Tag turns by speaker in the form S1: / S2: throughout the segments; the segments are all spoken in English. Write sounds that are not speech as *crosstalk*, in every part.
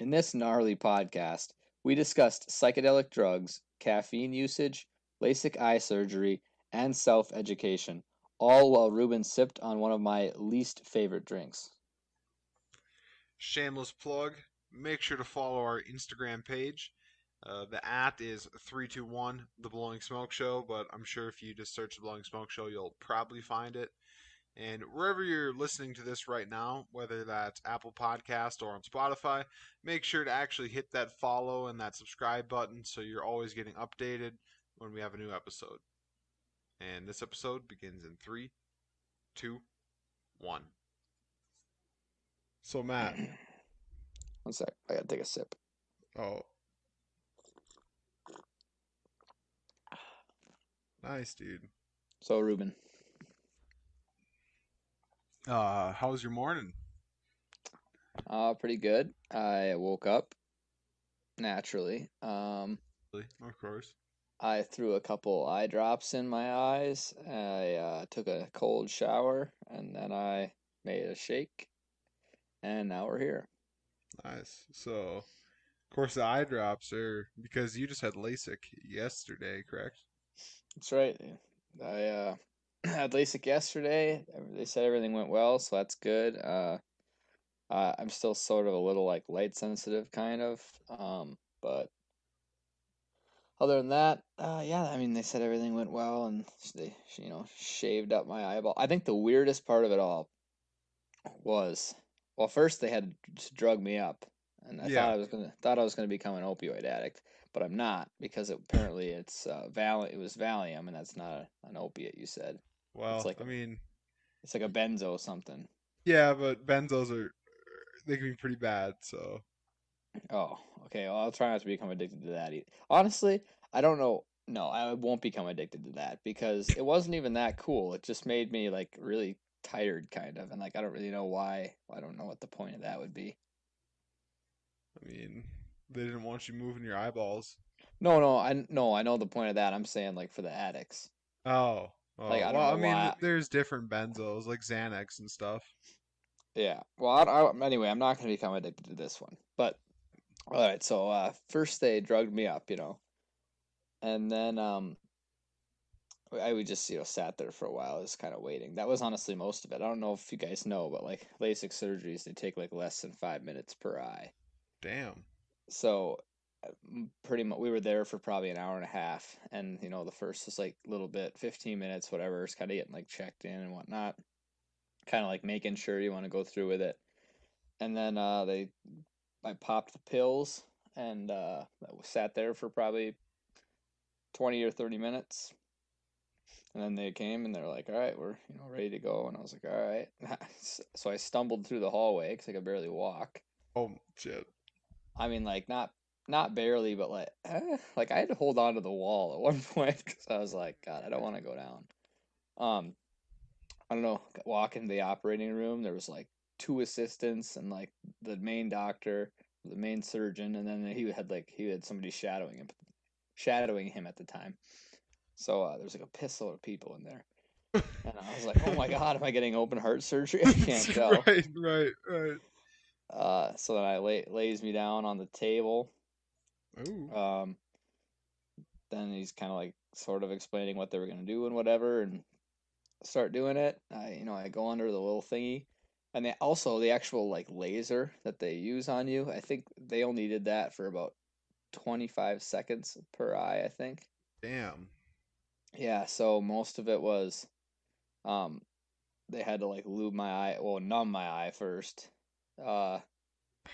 S1: In this gnarly podcast, we discussed psychedelic drugs, caffeine usage, LASIK eye surgery, and self education, all while Rubin sipped on one of my least favorite drinks.
S2: Shameless plug. Make sure to follow our Instagram page. Uh, the at is 321 The Blowing Smoke Show, but I'm sure if you just search The Blowing Smoke Show, you'll probably find it. And wherever you're listening to this right now, whether that's Apple Podcast or on Spotify, make sure to actually hit that follow and that subscribe button so you're always getting updated when we have a new episode. And this episode begins in three, two, one. So Matt, *clears throat*
S1: One sec, I gotta take a sip.
S2: oh, nice dude.
S1: So, Rubin,
S2: Uh, how was your morning?
S1: uh, pretty good. I woke up naturally. Um,
S2: Of course.
S1: I threw a couple eye drops in my eyes. I uh, took a cold shower, and then I made a shake, and now we're here.
S2: Nice. So, of course, the eye drops are because you just had LASIK yesterday, correct?
S1: That's right. I uh, had LASIK yesterday. They said everything went well, so that's good. Uh, uh, I'm still sort of a little like light sensitive, kind of. Um, but other than that, uh, yeah, I mean, they said everything went well, and they, you know, shaved up my eyeball. I think the weirdest part of it all was, well, first they had to drug me up, and I
S2: Yeah.
S1: thought I was gonna thought I was gonna become an opioid addict, but I'm not because apparently it's uh, Val it was Valium, and that's not a, an opiate. You said
S2: Well,
S1: like
S2: I
S1: a-
S2: mean,
S1: it's like a benzo or something.
S2: yeah, but benzos are they can be pretty bad. So,
S1: Oh, okay. Well, I'll try not to become addicted to that. e- Honestly, I don't know. No, I won't become addicted to that because it wasn't even that cool. It just made me like really tired, kind of, and like I don't really know why. I don't know what the point of that would be.
S2: I mean, they didn't want you moving your eyeballs.
S1: No, no, I no, I know the point of that. I'm saying like for the addicts.
S2: Oh, oh.
S1: Like, I
S2: well, I mean, there's different benzos like Xanax and stuff.
S1: Yeah. Well, I, I, anyway, I'm not going to become addicted to this one. But all right. So uh, first they drugged me up, you know, and then um, I would just you know sat there for a while, just kind of waiting. That was honestly most of it. I don't know if you guys know, but like LASIK surgeries, they take like less than five minutes per eye.
S2: Damn.
S1: So pretty much we were there for probably an hour and a half, and you know the first was like little bit, fifteen minutes, whatever. It's kind of getting like checked in and whatnot, kind of like making sure you want to go through with it. And then uh, they, I popped the pills and uh, sat there for probably twenty or thirty minutes. And then they came and they're like, "All right, we're you know ready to go." And I was like, "All right." *laughs* so I stumbled through the hallway because I could barely walk.
S2: Oh shit.
S1: I mean, like not not barely, but like eh, like I had to hold on to the wall at *laughs* one point because I was like, God, I don't want to go down. Um, I don't know. Walk into the operating room, there was like two assistants and like the main doctor, the main surgeon, and then he had like he had somebody shadowing him, shadowing him at the time. So uh, there's like a pistol of people in there, and I was like, Oh my God, am I getting open heart surgery? *laughs* I *laughs* can't tell.
S2: right, right, right.
S1: Uh, so then I lay, lays me down on the table.
S2: Ooh.
S1: Um, then he's kind of like sort of explaining what they were gonna do and whatever, and start doing it. I you know I go under the little thingy, and they also the actual like laser that they use on you. I think they only did that for about twenty five seconds per eye. I think.
S2: Damn.
S1: Yeah. So most of it was, um, they had to like lube my eye, well numb my eye first. Uh,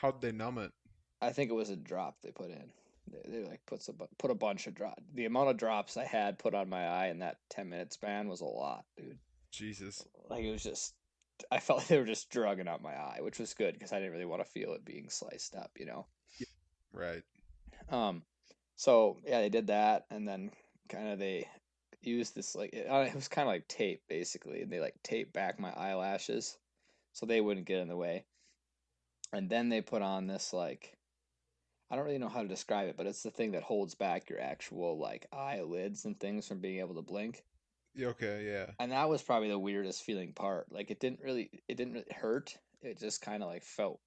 S2: How'd they numb it?
S1: I think it was a drop they put in. They, like put some put a bunch of drop. The amount of drops I had put on my eye in that ten minute span was a lot, dude.
S2: Jesus.
S1: Like it was just, I felt like they were just drugging up my eye, which was good because I didn't really want to feel it being sliced up, you know.
S2: Right.
S1: Um, so yeah, they did that, and then kind of they used this like it, uh, it was kind of like tape basically, and they like taped back my eyelashes so they wouldn't get in the way. And then they put on this like I don't really know how to describe it, but it's the thing that holds back your actual like eyelids and things from being able to blink.
S2: Okay, yeah.
S1: And that was probably the weirdest feeling part. Like it didn't really it didn't really hurt. It just kind of like felt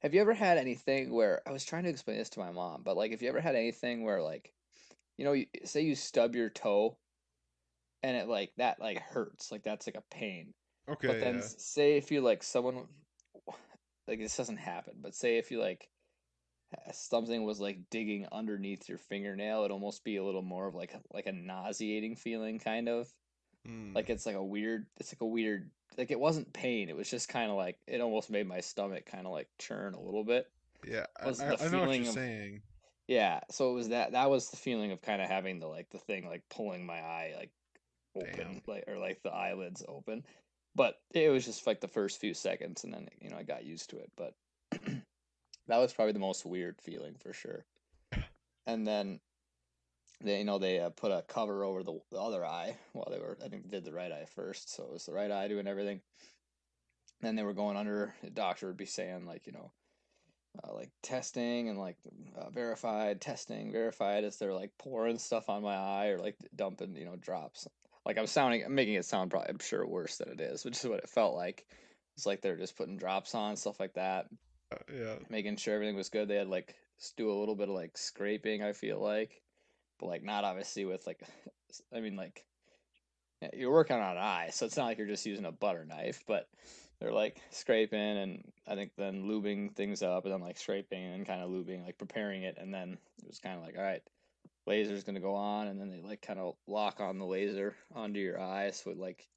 S1: have you ever had anything where I was trying to explain this to my mom, but like, if you ever had anything where like, you know, you, say you stub your toe and it like that like hurts, like that's like a pain.
S2: Okay.
S1: But then
S2: yeah.
S1: say if you like someone like this doesn't happen, but say if you like something was like digging underneath your fingernail, it'd almost be a little more of like like a nauseating feeling kind of.
S2: Hmm.
S1: Like it's like a weird it's like a weird like it wasn't pain, it was just kind of like it almost made my stomach kind of like churn a little bit.
S2: Yeah, I,
S1: Was
S2: I
S1: the
S2: I know what you're
S1: feeling of
S2: saying.
S1: yeah, so it was that that was the feeling of kind of having the like the thing like pulling my eye like
S2: Damn.
S1: open like or like the eyelids open. But it was just like the first few seconds and then you know I got used to it, but that was probably the most weird feeling for sure. And then they you know they uh, put a cover over the, the other eye while they were I think did the right eye first, so it was the right eye doing everything. Then they were going under. The doctor would be saying like you know uh, like testing and like uh, verified testing verified as they're like pouring stuff on my eye or like dumping you know drops. Like I'm sounding I'm making it sound probably I'm sure worse than it is, which is what it felt like. It's like they're just putting drops on stuff like that,
S2: Uh, yeah.
S1: making sure everything was good. They had like do a little bit of like scraping. I feel like, but like not obviously with like *laughs* I mean like you're working on an eye, so it's not like you're just using a butter knife, but they're like scraping and I think then lubing things up and then like scraping and kind of lubing, like preparing it, and then it was kind of like, all right, laser's gonna go on, and then they like kind of lock on the laser onto your eye, so it like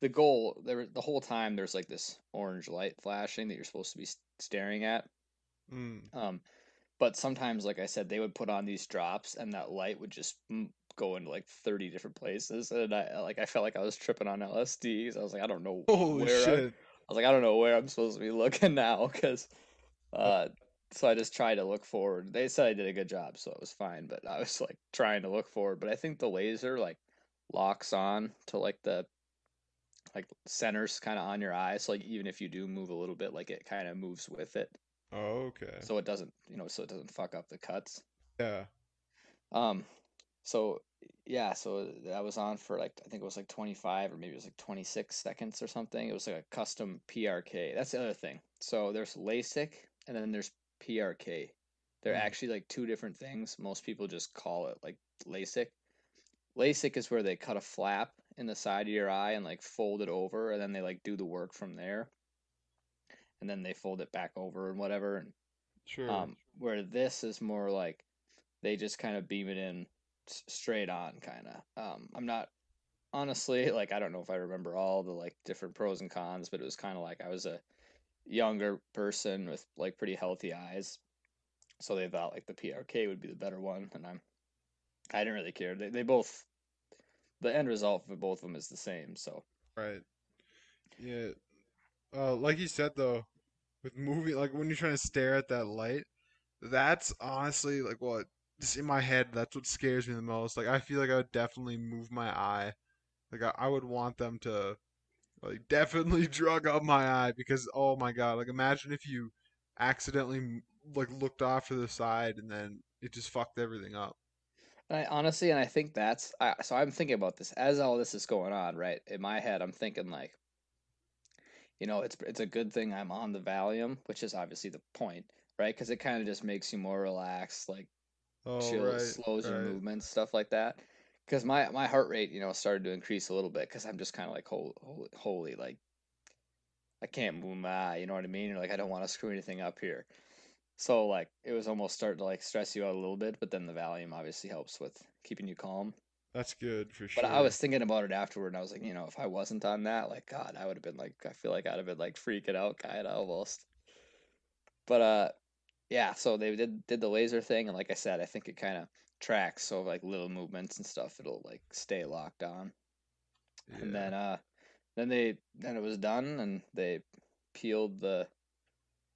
S1: the goal there the whole time there's like this orange light flashing that you're supposed to be staring at,
S2: Hmm.
S1: um, but sometimes, like I said, they would put on these drops, and that light would just mm, go into like thirty different places, and I like I felt like I was tripping on LSD. 'cause I was like, I don't know
S2: Holy
S1: where I, I was like, I don't know where I'm supposed to be *laughs* looking now, because uh, so I just tried to look forward. They said I did a good job, so it was fine, but I was like trying to look forward. But I think the laser like locks on to like the like centers kind of on your eye, so like even if you do move a little bit, like it kind of moves with it,
S2: Oh, okay.
S1: so it doesn't you know so it doesn't fuck up the cuts.
S2: Yeah.
S1: Um, so yeah, so that was on for like I think it was like 25 or maybe it was like 26 seconds or something. It was like a custom PRK. That's the other thing. So there's LASIK and then there's PRK. They're
S2: Hmm.
S1: actually like two different things. Most people just call it like LASIK. LASIK is where they cut a flap in the side of your eye and like fold it over and then they like do the work from there. And then they fold it back over and whatever and
S2: Sure.
S1: um where this is more like they just kind of beam it in s- straight on kind of um i'm not honestly *laughs* like i don't know if i remember all the like different pros and cons but it was kind of like i was a younger person with like pretty healthy eyes so they thought like the prk would be the better one and i'm i didn't really care they, they both the end result for both of them is the same so
S2: Right. Yeah. Uh, like you said though, with movie, like when you're trying to stare at that light, that's honestly like what just in my head. That's what scares me the most. Like I feel like I would definitely move my eye. Like I, I would want them to like *laughs* definitely drug up my eye because oh my God, like imagine if you accidentally like looked off to the side and then it just fucked everything up.
S1: I honestly, and I think that's I, so. I'm thinking about this as all this is going on, right? In my head, I'm thinking like, you know, it's it's a good thing I'm on the Valium, which is obviously the point, right? Because it kind of just makes you more relaxed, like
S2: Oh
S1: chill,
S2: right,
S1: slows your movements, stuff like that. Because my my heart rate, you know, started to increase a little bit because I'm just kind of like holy, holy, holy, like I can't move my eye, you know what I mean? Or like I don't want to screw anything up here. So like it was almost starting to like stress you out a little bit, but then the Valium obviously helps with keeping you calm.
S2: That's good for sure.
S1: But I was thinking about it afterward, and I was like, you know, if I wasn't on that, like, God, I would have been like, I feel like I'd have been like freaking out, kind of almost. But uh, yeah. So they did did the laser thing, and like I said, I think it kind of tracks. So like little movements and stuff, it'll like stay locked on. And then uh, then they then it was done, and they peeled the,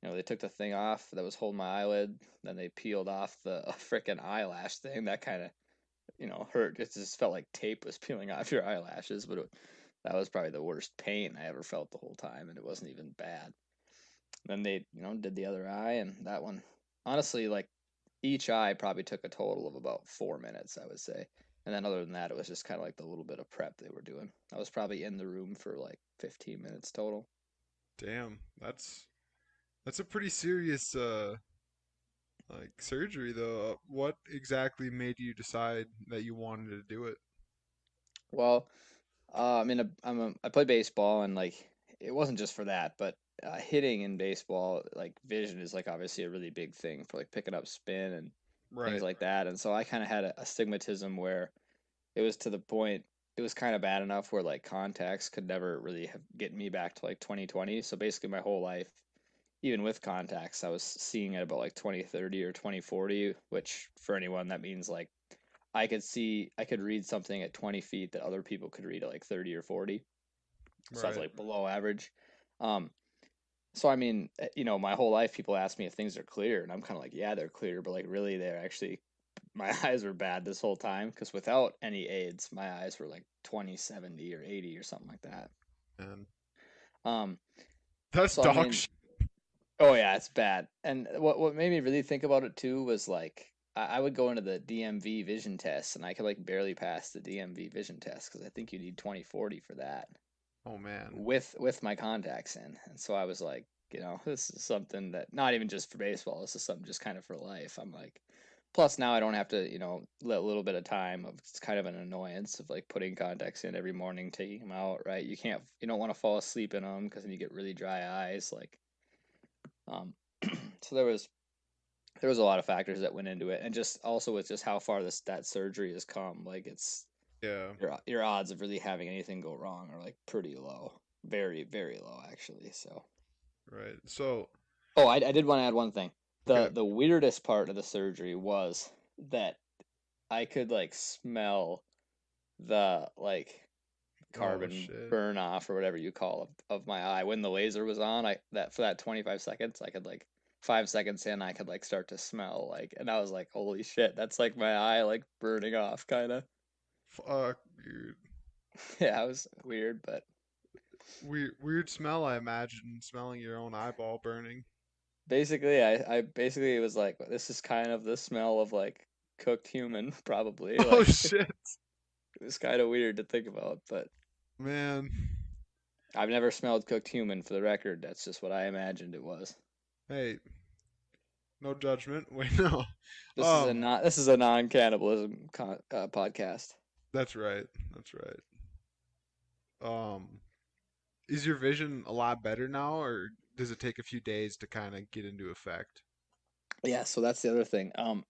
S1: you know, they took the thing off that was holding my eyelid. Then they peeled off the *laughs* frickin' eyelash thing. That kind of you know, hurt. It just felt like tape was peeling off your eyelashes, but it, that was probably the worst pain I ever felt the whole time, and it wasn't even bad. Then they, you know, did the other eye, and that one, honestly, like each eye probably took a total of about four minutes, I would say. And then other than that, it was just kind of like the little bit of prep they were doing. I was probably in the room for like 15 minutes total.
S2: Damn. That's That's a pretty serious uh like surgery though. Uh, What exactly made you decide that you wanted to do it?
S1: Well, uh, I mean, a- I'm a, I play baseball, and like it wasn't just for that, but uh, hitting in baseball, like vision is like obviously a really big thing for like picking up spin and things like that. And so I kind of had a, astigmatism where it was to the point it was kind of bad enough where like contacts could never really have, get me back to like 2020 so basically my whole life even with contacts i was seeing at about like 2030 or 2040 which for anyone that means like i could see i could read something at 20 feet that other people could read at like 30 or 40 so that's
S2: Right.
S1: like below average um so I mean, eh, you know, my whole life people ask me if things are clear, and I'm kind of like, yeah, they're clear, but like really, they're actually *laughs* my eyes were bad this whole time because without any aids, my eyes were like 20, 70, or 80 or something like that.
S2: And
S1: Um,
S2: that's
S1: so I
S2: dog
S1: mean,
S2: shit.
S1: Oh yeah, it's bad. And what what made me really think about it too was like I, I would go into the DMV vision test, and I could like barely pass the DMV vision test because I think you need 2040 for that
S2: Oh man.
S1: with with my contacts in. And so I was like, you know, this is something that not even just for baseball, this is something just kind of for life. I'm like plus now I don't have to, you know, let a little bit of time of it's kind of an annoyance of like putting contacts in every morning, taking them out, right? You can't you don't want to fall asleep in them because then you get really dry eyes like um *clears throat* so there was there was a lot of factors that went into it and just also with just how far this that surgery has come like it's
S2: Yeah.
S1: your your odds of really having anything go wrong are like pretty low very very low actually so
S2: Right. So,
S1: oh i, I did want to add one thing
S2: okay.
S1: the the weirdest part of the surgery was that i could like smell the like
S2: Oh,
S1: carbon
S2: shit.
S1: burn off or whatever you call it of my eye when the laser was on i that for that 25 seconds i could like five seconds in i could like start to smell like and i was like holy shit that's like my eye like burning off kind of
S2: Fuck, dude. *laughs*
S1: yeah it was weird but
S2: Weird, weird smell. I imagine smelling your own eyeball burning.
S1: basically i i basically was like this is kind of the smell of like cooked human *laughs* probably
S2: Oh
S1: like
S2: shit, *laughs*
S1: it was kind of weird to think about but
S2: man.
S1: i've never smelled cooked human for the record that's just what i imagined it was
S2: Hey, no judgment. *laughs* Wait, no.
S1: this is a
S2: Um,
S1: not this is a non-cannibalism con- uh, podcast
S2: that's right. That's right. Um, is your vision a lot better now, or does it take a few days to kind of get into effect?
S1: yeah so that's the other thing um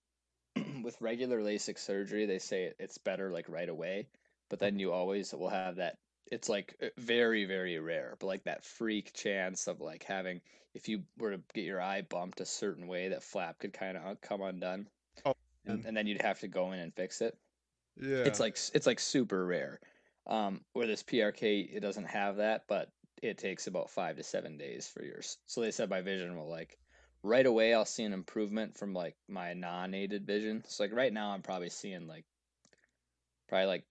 S1: *clears throat* with regular lasik surgery they say it's better like right away but then you always will have that it's like uh, very very rare but like that freak chance of like having if you were to get your eye bumped a certain way that flap could kind of come undone
S2: Oh,
S1: and, and then you'd have to go in and fix it.
S2: Yeah.
S1: it's like it's like super rare um where this prk it doesn't have that but it takes about five to seven days for yours so they said my vision will like right away i'll see an improvement from like my non-aided vision so like right now i'm probably seeing like probably like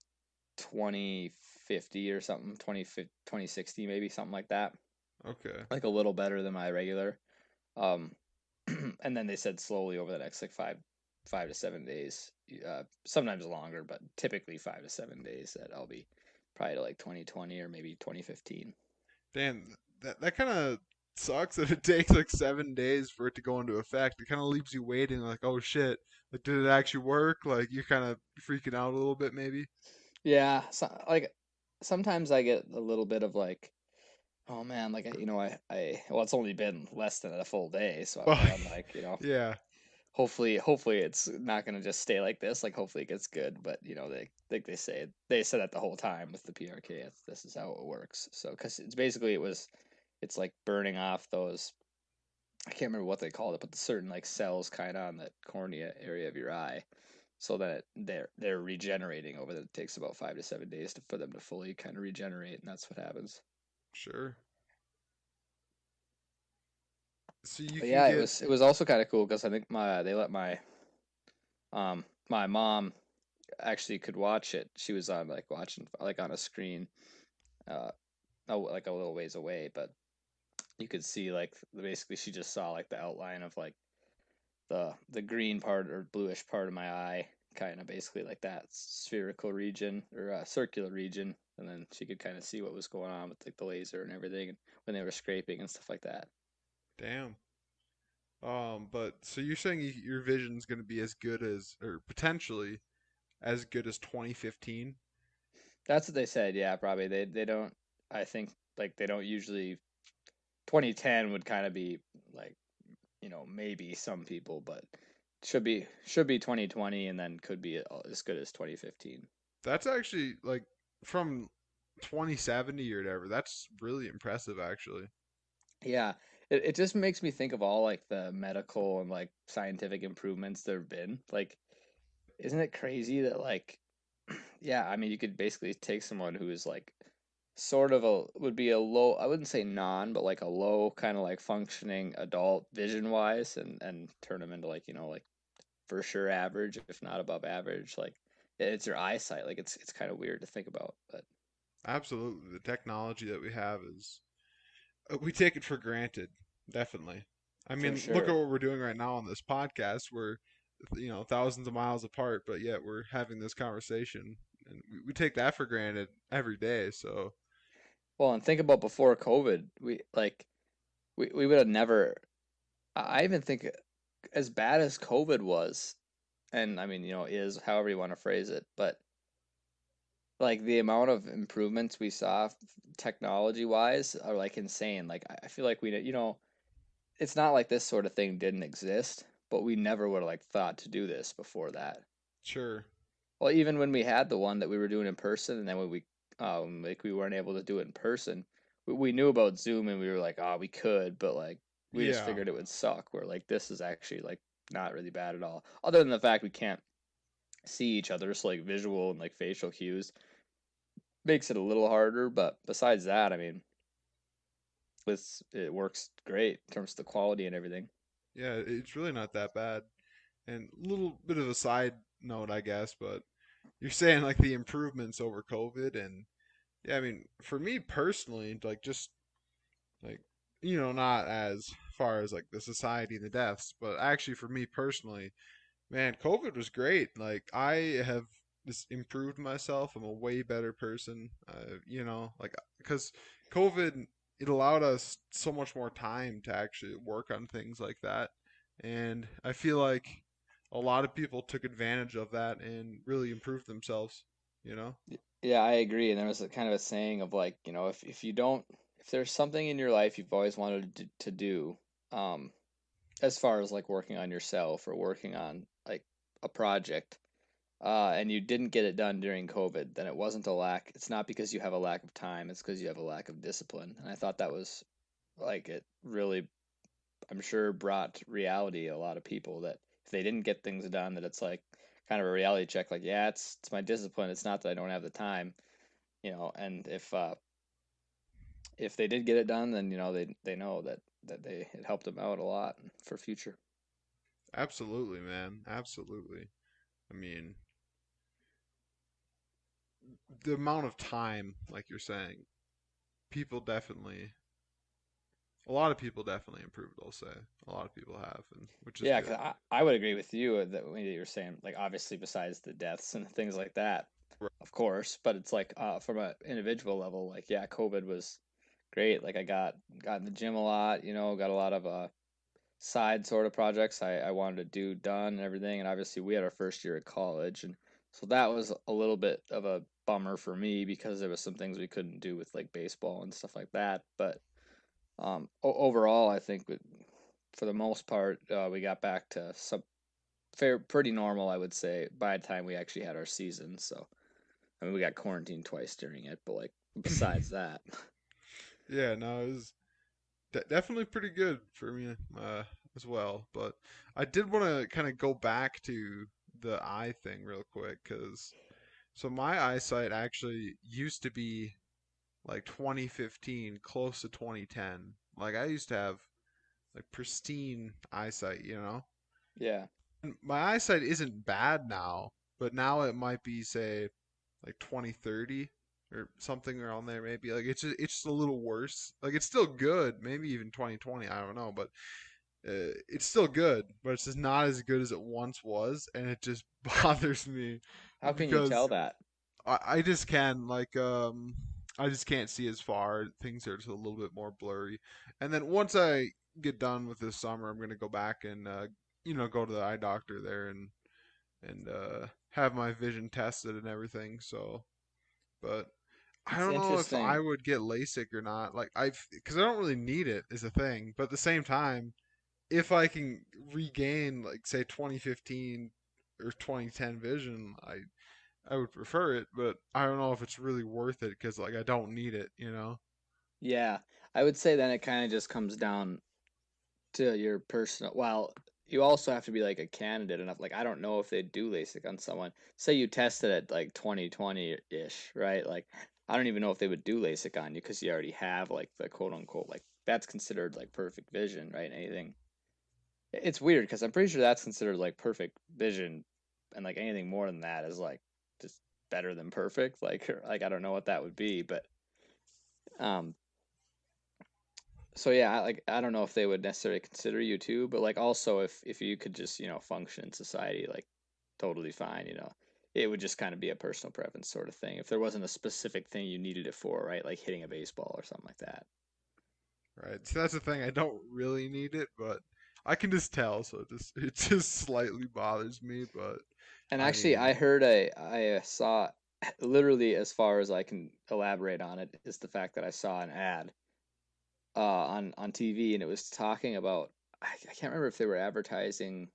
S1: 2050 or something 20 2060 maybe something like that
S2: Okay.
S1: like a little better than my regular um *clears throat* and then they said slowly over the next like five five to seven days uh sometimes longer but typically five to seven days that i'll be probably to like 2020 or maybe 2015
S2: Damn, that that kind of sucks that it *laughs* takes like seven days for it to go into effect. It kind of leaves you waiting, like, oh shit, like did it actually work? Like you're kind of freaking out a little bit, maybe.
S1: yeah so, like sometimes i get a little bit of like oh man like I- you know i i well it's only been less than a full day so
S2: Oh,
S1: i'm, I'm *laughs* like you know.
S2: yeah,
S1: hopefully hopefully it's not going to just stay like this like hopefully it gets good but you know they like they say they said that the whole time with the prk this is how it works. So because it's basically it was it's like burning off those i can't remember what they called it but the certain like cells kind of on the cornea area of your eye so that they're they're regenerating over that it takes about five to seven days to, for them to fully kind of regenerate and that's what happens
S2: sure. So you
S1: yeah it was it was also kind of cool because i think my they let my um my mom actually could watch it. She was on like watching like on a screen, uh, oh, like a little ways away, but you could see like basically she just saw like the outline of like the the green part or bluish part of my eye, kind of basically like that spherical region or uh, circular region, and then she could kind of see what was going on with like the laser and everything, and when they were scraping and stuff like that.
S2: damn. Um, but so you're saying your vision's going to be as good as, or potentially as good as 2015?
S1: That's what they said. Yeah, probably they they don't. I think like they don't usually. 2010 would kind of be like, you know, maybe some people, but should be should be 2020 and then could be uh, as good as 2015.
S2: That's actually like from 2070 or whatever. That's really impressive, actually.
S1: Yeah, it, it just makes me think of all like the medical and like scientific improvements there have been. Like, isn't it crazy that like, *clears throat* yeah, I mean, you could basically take someone who is like sort of a would be a low, I wouldn't say non, but like a low kind of like functioning adult vision wise and and turn them into like, you know, like for sure average, if not above average. Like it's your eyesight. Like it's it's kind of weird to think about, but
S2: Absolutely. The technology that we have is, uh, we take it for granted, definitely. I mean, look at what we're doing right now on this podcast. We're, you know, thousands of miles apart, but yet we're having this conversation. And we, we take that for granted every day. So,
S1: Well, and think about before COVID, we like we, we would have never I even think as bad as COVID was, and I mean, you know, is however you want to phrase it, but like the amount of improvements we saw technology wise are like insane. Like I I feel like we, you know, it's not like this sort of thing didn't exist, but we never would have like thought to do this before that.
S2: sure.
S1: Well, even when we had the one that we were doing in person, and then when we, um, like we weren't able to do it in person, we, we knew about Zoom, and we were like, oh, we could, but like we just figured it would suck. We're like, this is actually like not really bad at all, other than the fact we can't see each other, so like visual and like facial cues makes it a little harder. But besides that, I mean, it's it works great in terms of the quality and everything.
S2: Yeah. It's really not that bad. And a little bit of a side note, I guess, but you're saying like the improvements over COVID. And yeah, I mean, for me personally, like just like you know not as far as like the society and the deaths but actually for me personally man covid was great like i have just improved myself i'm a way better person uh, you know like because covid it allowed us so much more time to actually work on things like that and i feel like a lot of people took advantage of that and really improved themselves you know
S1: Yeah, I agree. And there was a kind of a saying of like, you know, if if you don't, if there's something in your life you've always wanted to, to do, um, as far as like working on yourself or working on like a project, uh, and you didn't get it done during COVID, then it wasn't a lack. It's not because you have a lack of time, it's because you have a lack of discipline. And I thought that was like it really, I'm sure brought reality a lot of people that they didn't get things done, that it's like kind of a reality check, like, yeah, it's it's my discipline. It's not that I don't have the time you know, and if uh, if they did get it done, then you know they they know that that they it helped them out a lot for future.
S2: absolutely man absolutely i mean the amount of time, like you're saying, people definitely, a lot of people definitely improved. I'll say a lot of people have, and which is
S1: Yeah, 'cause. I, I would agree with you that when you were saying like obviously besides the deaths and *laughs* things like that,
S2: Right.
S1: of course, but it's like uh, from an individual level, like yeah, COVID was great. Like I got got in the gym a lot, you know, got a lot of uh side sort of projects I, I wanted to do done and everything. And obviously, we had our first year at college, and so that was a little bit of a bummer for me because there was some things we couldn't do with like baseball and stuff like that. But um, o- overall, I think for the most part, uh, we got back to some fair, pretty normal, I would say, by the time we actually had our season. So I mean, we got quarantined twice during it, but like *laughs* besides that,
S2: yeah, no, it was de- definitely pretty good for me uh, as well. But I did want to kind of go back to the eye thing real quick, because so my eyesight actually used to be like 2015, close to 2010. Like I used to have like pristine eyesight, you know.
S1: yeah,
S2: my eyesight isn't bad now, but now it might be say like 2030 or something around there maybe. Like it's just, it's just a little worse. Like it's still good, maybe even 2020, I don't know, but uh, it's still good, but it's just not as good as it once was, and it just *laughs* bothers me
S1: how can you tell that?
S2: I, I just can like um I just can't see as far. Things are just a little bit more blurry. And then once I get done with this summer, I'm gonna go back and uh, you know go to the eye doctor there and and uh, have my vision tested and everything. So, but I don't know if I would get LASIK or not. Like I've because I don't really need it is a thing. But at the same time, if I can regain like say 2015 or 2010 vision, I I would prefer it. But I don't know if it's really worth it because like I don't need it. You know.
S1: Yeah, I would say then it kind of just comes down to your personal. Well, you also have to be like a candidate enough. Like I don't know if they do LASIK on someone. Say you tested at like 2020 ish, right? Like I don't even know if they would do LASIK on you because you already have like the quote unquote like that's considered like perfect vision, right? Anything. It's weird because I'm pretty sure that's considered like perfect vision, and like anything more than that is like just better than perfect. Like *laughs* like I don't know what that would be, but um so yeah, I- like I don't know if they would necessarily consider you too, but like also if if you could just, you know, function in society like totally fine, you know. It would just kind of be a personal preference sort of thing. If there wasn't a specific thing you needed it for, right? Like hitting a baseball or something like that.
S2: Right. So that's the thing. I don't really need it, but I can just tell. So it just *laughs* it just slightly bothers me. But
S1: And actually I heard a I uh, saw literally as far as I can elaborate on it is the fact that I saw an ad uh on on TV and it was talking about I, I can't remember if they were advertising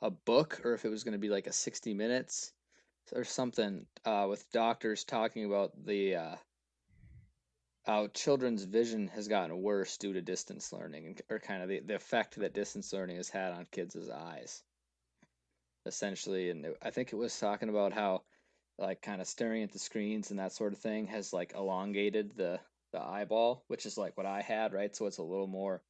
S1: a book or if it was going to be like a 60 minutes or something uh, with doctors talking about the uh, how children's vision has gotten worse due to distance learning and, or kind of the, the effect that distance learning has had on kids' eyes essentially and it, i think it was talking about how like kind of staring at the screens and that sort of thing has like elongated the the eyeball which is like what i had right? So it's a little more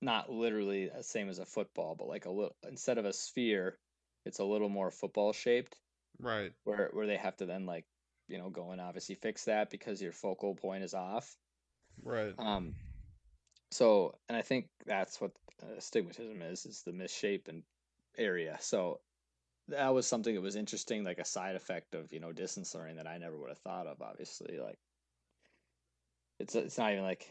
S1: not literally the same as a football but like a little instead of a sphere it's a little more football shaped.
S2: Right,
S1: where where they have to then like you know go and obviously fix that because your focal point is off.
S2: right,
S1: Um, so and I think that's what uh, astigmatism is is the misshapen area. So that was something that was interesting, like a side effect of you know distance learning that I never would have thought of. Obviously, like it's it's not even like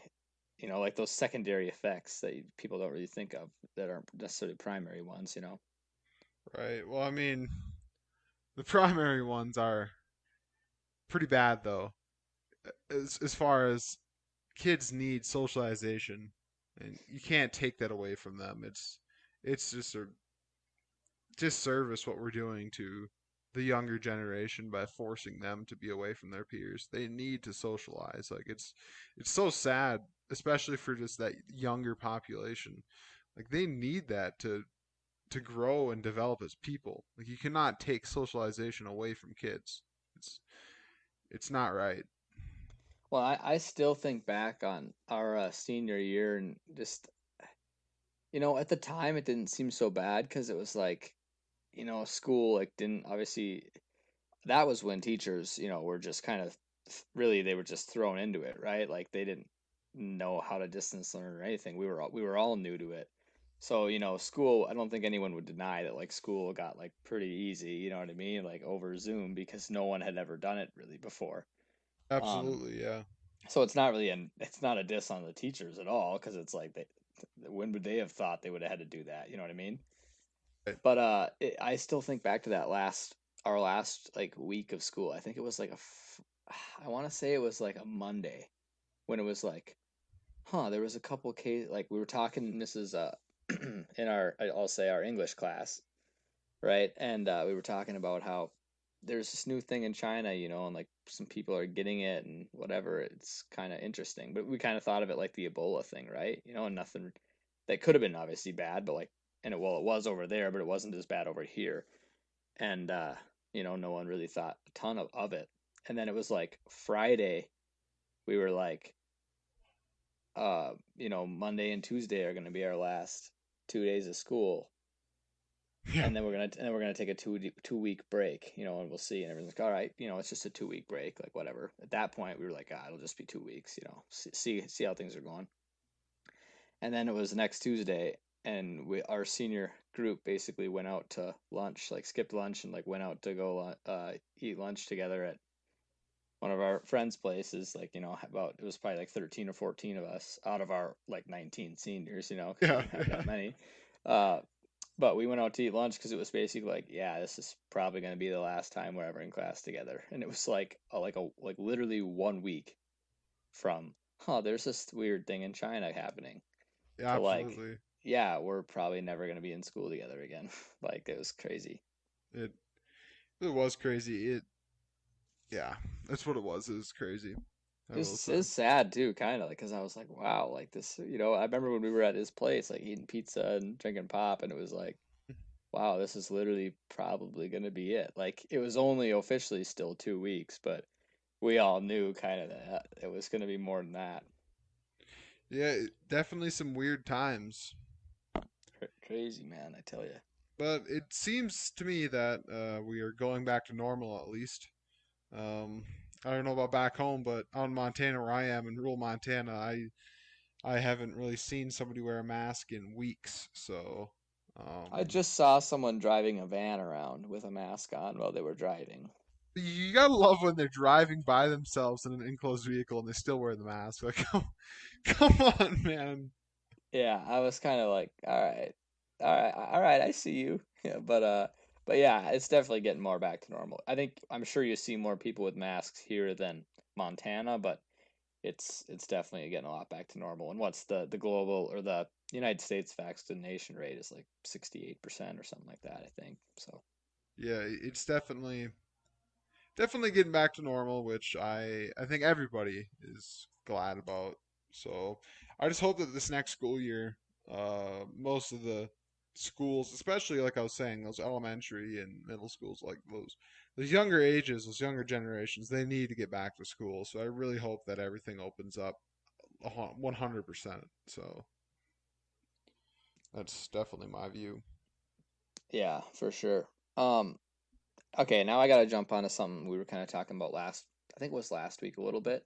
S1: you know like those secondary effects that people don't really think of that aren't necessarily primary ones. You know.
S2: right. Well, I mean, the primary ones are pretty bad though. As as far as kids need socialization, and you can't take that away from them. It's it's just a disservice what we're doing to the younger generation by forcing them to be away from their peers. They need to socialize. Like it's it's so sad, especially for just that younger population. Like they need that to to grow and develop as people. Like you cannot take socialization away from kids. It's it's not right.
S1: Well, I, I still think back on our uh, senior year and just You know, at the time it didn't seem so bad because it was like, you know, school like didn't obviously that was when teachers, you know, were just kind of really they were just thrown into it, right? Like they didn't know how to distance learn or anything. We were all, we were all new to it. So, you know, school, I don't think anyone would deny that like school got like pretty easy, you know what I mean? Like over Zoom because no one had ever done it really before. Um,
S2: Absolutely, yeah.
S1: so it's not really an it's not a diss on the teachers at all because it's like they when would they have thought they would have had to do that? You know what I mean? But uh, it, I still think back to that last our last like week of school. I think it was like a *sighs* I want to say it was like a Monday when it was like, huh? There was a couple case like we were talking. This is uh *clears throat* in our I'll say our English class, right? And uh, we were talking about how there's this new thing in China, you know, and like some people are getting it and whatever. It's kind of interesting, but we kind of thought of it like the Ebola thing, right? You know, and nothing that could have been obviously bad, but like, and it well, it was over there, but it wasn't as bad over here, and uh, you know, no one really thought a ton of, of it. And then it was like Friday, we were like, uh, you know, Monday and Tuesday are going to be our last two days of school
S2: Yeah.
S1: and then we're gonna and then we're gonna take a two two week break, you know, and we'll see. And everyone's like, all right, you know, it's just a two week break, like whatever. At that point, we were like, ah, it'll just be two weeks, you know, see see, see how things are going. And then it was next Tuesday, and we our senior group basically went out to lunch, like skipped lunch and like went out to go uh, eat lunch together at one of our friends' places, like you know, about it was probably like thirteen or fourteen of us out of our like nineteen seniors, you know, 'cause we
S2: Yeah, *laughs* yeah,
S1: that many. Uh, but we went out to eat lunch because it was basically like, yeah, this is probably going to be the last time we're ever in class together. And it was like, a, like a like literally one week from, oh, there's this weird thing in China happening
S2: yeah,
S1: to like,
S2: absolutely.
S1: Yeah, we're probably never going to be in school together again. *laughs* Like it was crazy.
S2: It it was crazy. It yeah, that's what it was. It was crazy.
S1: It's it's sad too, kind of, like, because I was like, wow, like this, you know, I remember when we were at his place, like eating pizza and drinking pop, and it was like, wow, this is literally probably gonna be it. Like it was only officially still two weeks, but we all knew kind of that it was gonna be more than that.
S2: Yeah, definitely some weird times.
S1: Cra- Crazy, man, I tell you.
S2: But it seems to me that uh, we are going back to normal at least. Um, I don't know about back home, but on Montana where I am in rural Montana, I I haven't really seen somebody wear a mask in weeks. So,
S1: I
S2: um,
S1: just saw someone driving a van around with a mask on while they were driving.
S2: you gotta love when they're driving by themselves in an enclosed vehicle and they still wear the mask. Like, *laughs* come, come on, man.
S1: Yeah, I was kind of like, all right, all right, all right, I see you. *laughs* Yeah, but uh, but yeah, it's definitely getting more back to normal. I think I'm sure you see more people with masks here than Montana, but it's it's definitely getting a lot back to normal. And what's the the global or the United States vaccination rate is like 68% or something like that, I think. So,
S2: Yeah, it's definitely definitely getting back to normal, which I I think everybody is glad about. So I just hope that this next school year, uh, most of the schools, especially like I was saying, those elementary and middle schools, like those those younger ages, those younger generations, they need to get back to school. So I really hope that everything opens up 100%. So that's definitely my view.
S1: yeah, for sure. Um, okay, now I got to jump onto something we were kind of talking about last, I think it was last week a little bit.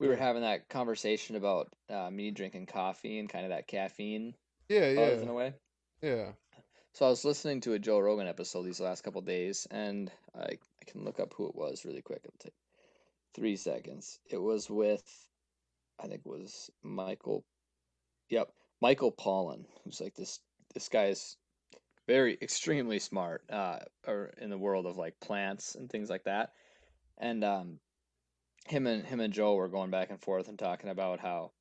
S1: We were having that conversation about uh, me drinking coffee and kind of that caffeine
S2: Yeah, yeah,
S1: in a way.
S2: Yeah.
S1: So I was listening to a Joe Rogan episode these last couple days, and I, I can look up who it was really quick. It'll take three seconds. It was with, I think it was Michael. Yep, Michael Pollan, who's like this. This guy's very extremely smart, uh, or in the world of like plants and things like that. And um, him and him and Joe were going back and forth and talking about how ho-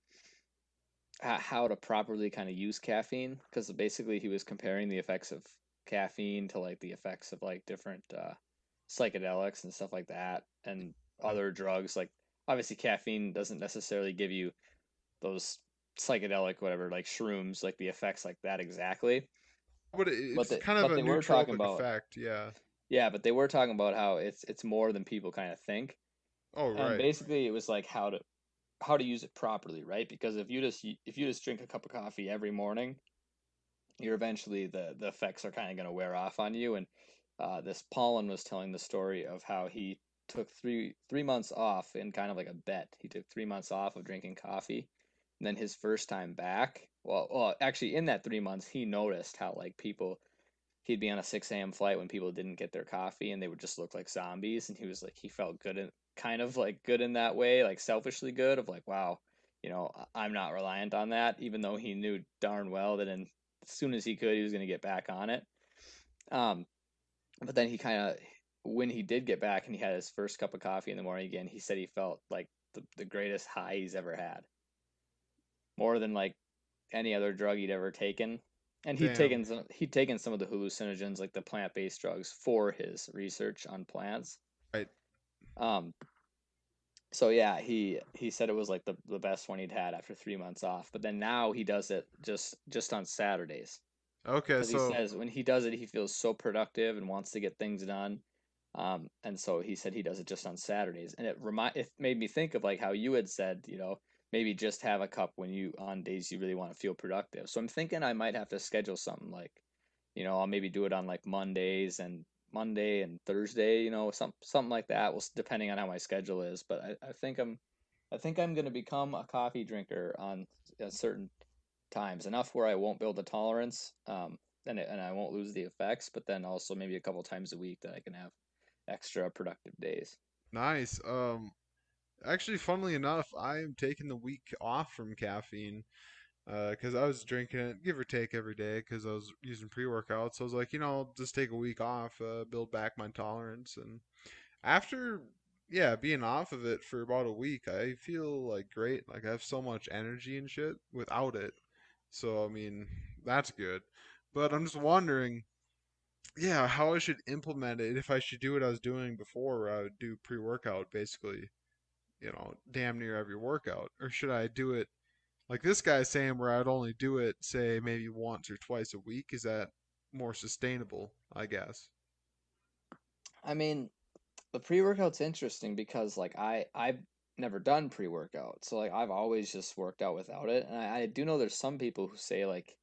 S1: how to properly kind of use caffeine because basically he was comparing the effects of caffeine to like the effects of like different uh, psychedelics and stuff like that and
S2: Uh,
S1: other drugs like obviously caffeine doesn't necessarily give you those psychedelic whatever like shrooms like the effects like that exactly
S2: But it,
S1: but
S2: it's kind of a
S1: they were talking about
S2: effect, yeah.
S1: yeah but they were talking about how it's it's more than people kind of think
S2: Oh,
S1: and
S2: right.
S1: basically it was like how to how to use it properly right? Because if you just if you just drink a cup of coffee every morning you're eventually the the effects are kind of going to wear off on you. And uh, this Pollan was telling the story of how he took three three months off in kind of like a bet. He took three months off of drinking coffee. And then his first time back well well actually in that three months he noticed how like people he'd be on a 6 a.m flight when people didn't get their coffee and they would just look like zombies. And he was like he felt good kind of like good in that way like selfishly good of like wow you know i'm not reliant on that even though he knew darn well that in as soon as he could he was going to get back on it um but then he kind of when he did get back and he had his first cup of coffee in the morning again he said he felt like the, the greatest high he's ever had more than like any other drug he'd ever taken and he'd
S2: Damn.
S1: taken some he'd taken some of the hallucinogens like the plant-based drugs for his research on plants
S2: Right.
S1: Um so yeah he he said it was like the, the best one he'd had after three months off but then now he does it just just on saturdays.
S2: Okay,
S1: because he
S2: so
S1: says when he does it he feels so productive and wants to get things done. Um and so he said he does it just on saturdays and it remind it made me think of like how you had said you know maybe just have a cup when you on days you really want to feel productive. So i'm thinking i might have to schedule something like you know i'll maybe do it on like mondays and monday and thursday you know some something like that well depending on how my schedule is but i, I think i'm i think i'm going to become a coffee drinker on certain times enough where I won't build a tolerance, um, and it, and I won't lose the effects, but then also maybe a couple times a week that I can have extra productive days.
S2: Nice. Um, actually, funnily enough, I am taking the week off from caffeine. Uh, because I was drinking it, give or take, every day because I was using pre-workouts. So I was like, you know, I'll just take a week off, uh, build back my tolerance, and after, yeah, being off of it for about a week, I feel like great. Like I have so much energy and shit without it. So I mean, that's good. But I'm just wondering, yeah, how I should implement it if I should do what I was doing before, where I would do pre-workout basically, you know, damn near every workout, or should I do it? Like this guy's saying where I'd only do it, say, maybe once or twice a week. Is that more sustainable, I guess?
S1: I mean, the pre-workout's interesting because like I I've never done pre-workout, so like I've always just worked out without it, and I, I do know there's some people who say like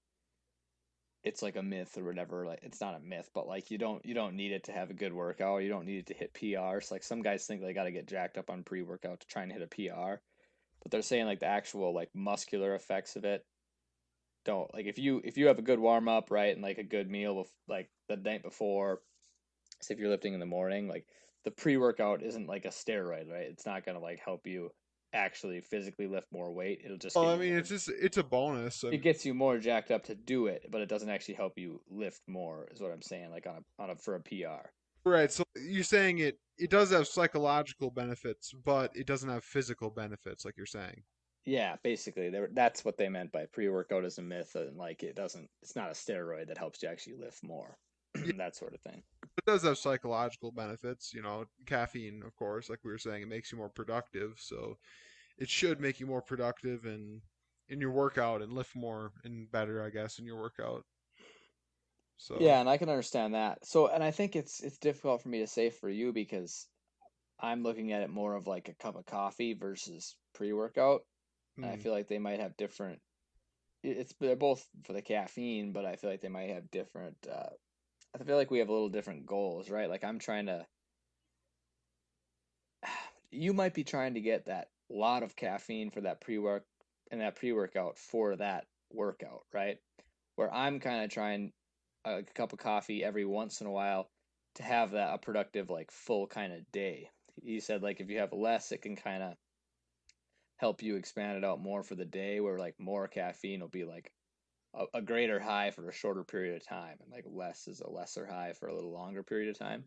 S1: it's like a myth or whatever. Like it's not a myth, but like you don't you don't need it to have a good workout. You don't need it to hit PRs. Like some guys think they got to get jacked up on pre-workout to try and hit a PR, but they're saying like the actual like muscular effects of it don't like if you if you have a good warm up right and like a good meal like the night before say if you're lifting in the morning like the pre-workout isn't like a steroid right it's not going to like help you actually physically lift more weight it'll just
S2: Well, I mean,
S1: more
S2: it's just it's a bonus.
S1: it
S2: And
S1: gets you more jacked up to do it but it doesn't actually help you lift more is what i'm saying like on a on a for a pr
S2: right, so you're saying it it does have psychological benefits, but it doesn't have physical benefits, like you're saying.
S1: yeah basically were, that's what they meant by pre-workout is a myth and like it doesn't it's not a steroid that helps you actually lift more *clears throat*
S2: Yeah,
S1: that sort of thing
S2: it does have psychological benefits. You know, caffeine, of course, like we were saying, it makes you more productive. So it should make you more productive in in your workout and lift more and better, I guess, in your workout. So,
S1: Yeah, and I can understand that. So, and I think it's it's difficult for me to say for you because I'm looking at it more of like a cup of coffee versus pre-workout. And I feel like they might have different it's they're both for the caffeine, but I feel like they might have different uh I feel like we have a little different goals, right? Like I'm trying to *sighs* you might be trying to get that lot of caffeine for that pre-work and that pre-workout for that workout, right? Where I'm kind of trying a cup of coffee every once in a while to have that a productive like full kind of day. He said like if you have less, it can kind of help you expand it out more for the day, where like more caffeine will be like a, a greater high for a shorter period of time, and like less is a lesser high for a little longer period of time.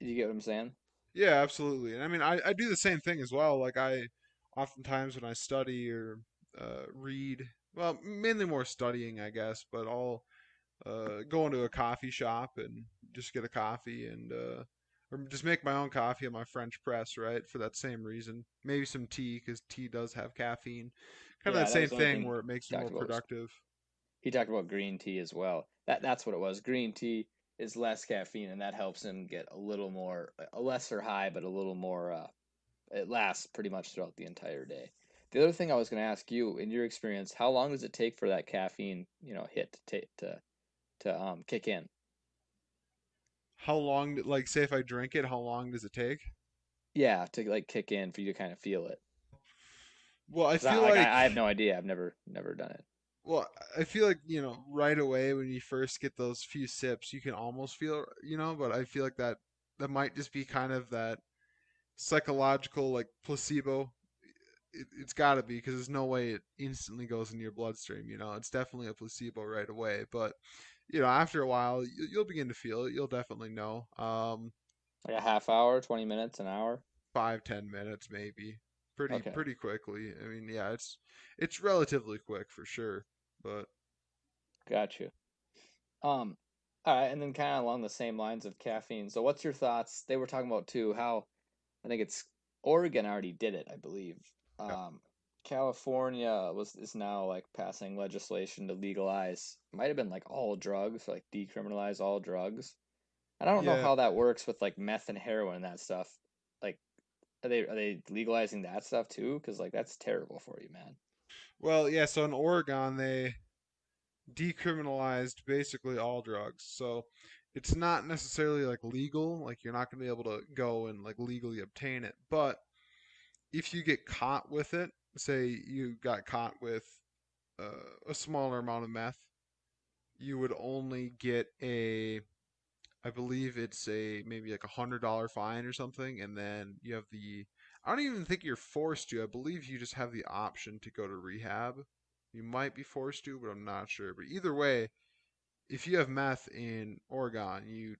S1: You get what I'm saying?
S2: Yeah, absolutely. And I mean, I, I do the same thing as well. Like I oftentimes when I study or uh, read, well, mainly more studying, I guess, but I'll uh, go into a coffee shop and just get a coffee and uh, or just make my own coffee on my French press, right? For that same reason. Maybe some tea because tea does have caffeine. Kind of that
S1: that
S2: same thing
S1: thing
S2: where it makes you more
S1: about was
S2: productive.
S1: he talked about green tea as well. That that's what it was. Green tea is less caffeine, and that helps him get a little more, a lesser high, but a little more. Uh, it lasts pretty much throughout the entire day. The other thing I was going to ask you, in your experience, how long does it take for that caffeine, you know, hit to to to um kick in?
S2: How long, like, say if I drink it, how long does it take?
S1: Yeah, to like kick in for you to kind of feel it.
S2: Well, I
S1: Because I
S2: feel
S1: like
S2: like
S1: I, I have no idea. I've never never done it.
S2: Well, I feel like, you know, right away when you first get those few sips, you can almost feel, you know, but I feel like that that might just be kind of that psychological like placebo. It, it's got to be because there's no way it instantly goes in your bloodstream, you know. It's definitely a placebo right away, but you know, after a while, you, you'll begin to feel it. You'll definitely know. Um,
S1: Like a half hour, twenty minutes, an hour.
S2: five, ten minutes maybe. Pretty
S1: Okay,
S2: pretty quickly. I mean, yeah, it's it's relatively quick for sure, but
S1: got you. Um, all right, and then kind of along the same lines of caffeine. So, what's your thoughts? They were talking about too how I think it's Oregon already did it, I believe. Um, California was is now like passing legislation to legalize, might have been like all drugs, like decriminalize all drugs. And I don't know how that works with like meth and heroin and that stuff. Like, are they are they legalizing that stuff too? Because like that's terrible for you, man.
S2: Well, yeah, so in Oregon, they decriminalized basically all drugs. So it's not necessarily like legal, like you're not going to be able to go and like legally obtain it. But if you get caught with it, say you got caught with uh, a smaller amount of meth, you would only get a I believe it's a maybe like a hundred dollar fine or something, and then you have the. I don't even think you're forced to. I believe you just have the option to go to rehab. You might be forced to, but I'm not sure. But either way, if you have meth in Oregon, you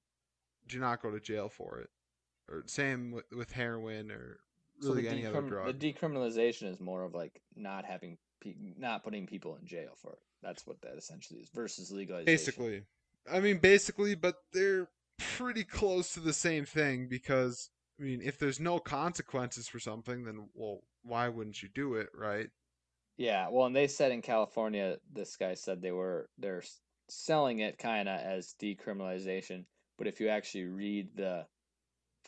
S2: do not go to jail for it. Or same with, with heroin or really
S1: the,
S2: any other drug.
S1: the decriminalization is more of like not having pe- not putting people in jail for it. That's what that essentially is versus legalization.
S2: Basically. I mean, basically, but they're pretty close to the same thing because, I mean, if there's no consequences for something, then, well, why wouldn't you do it, right?
S1: Yeah, well, and they said in California, this guy said they were they're selling it kind of as decriminalization, but if you actually read the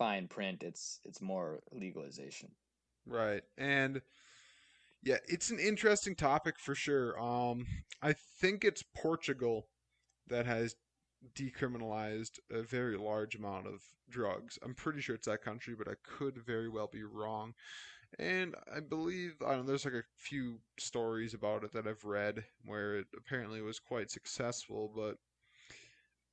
S1: fine print, it's it's more legalization.
S2: Right. And yeah, it's an interesting topic for sure. Um, I think it's Portugal that has decriminalized a very large amount of drugs. I'm pretty sure it's that country, but I could very well be wrong. And I believe I don't know, there's like a few stories about it that I've read where it apparently was quite successful, but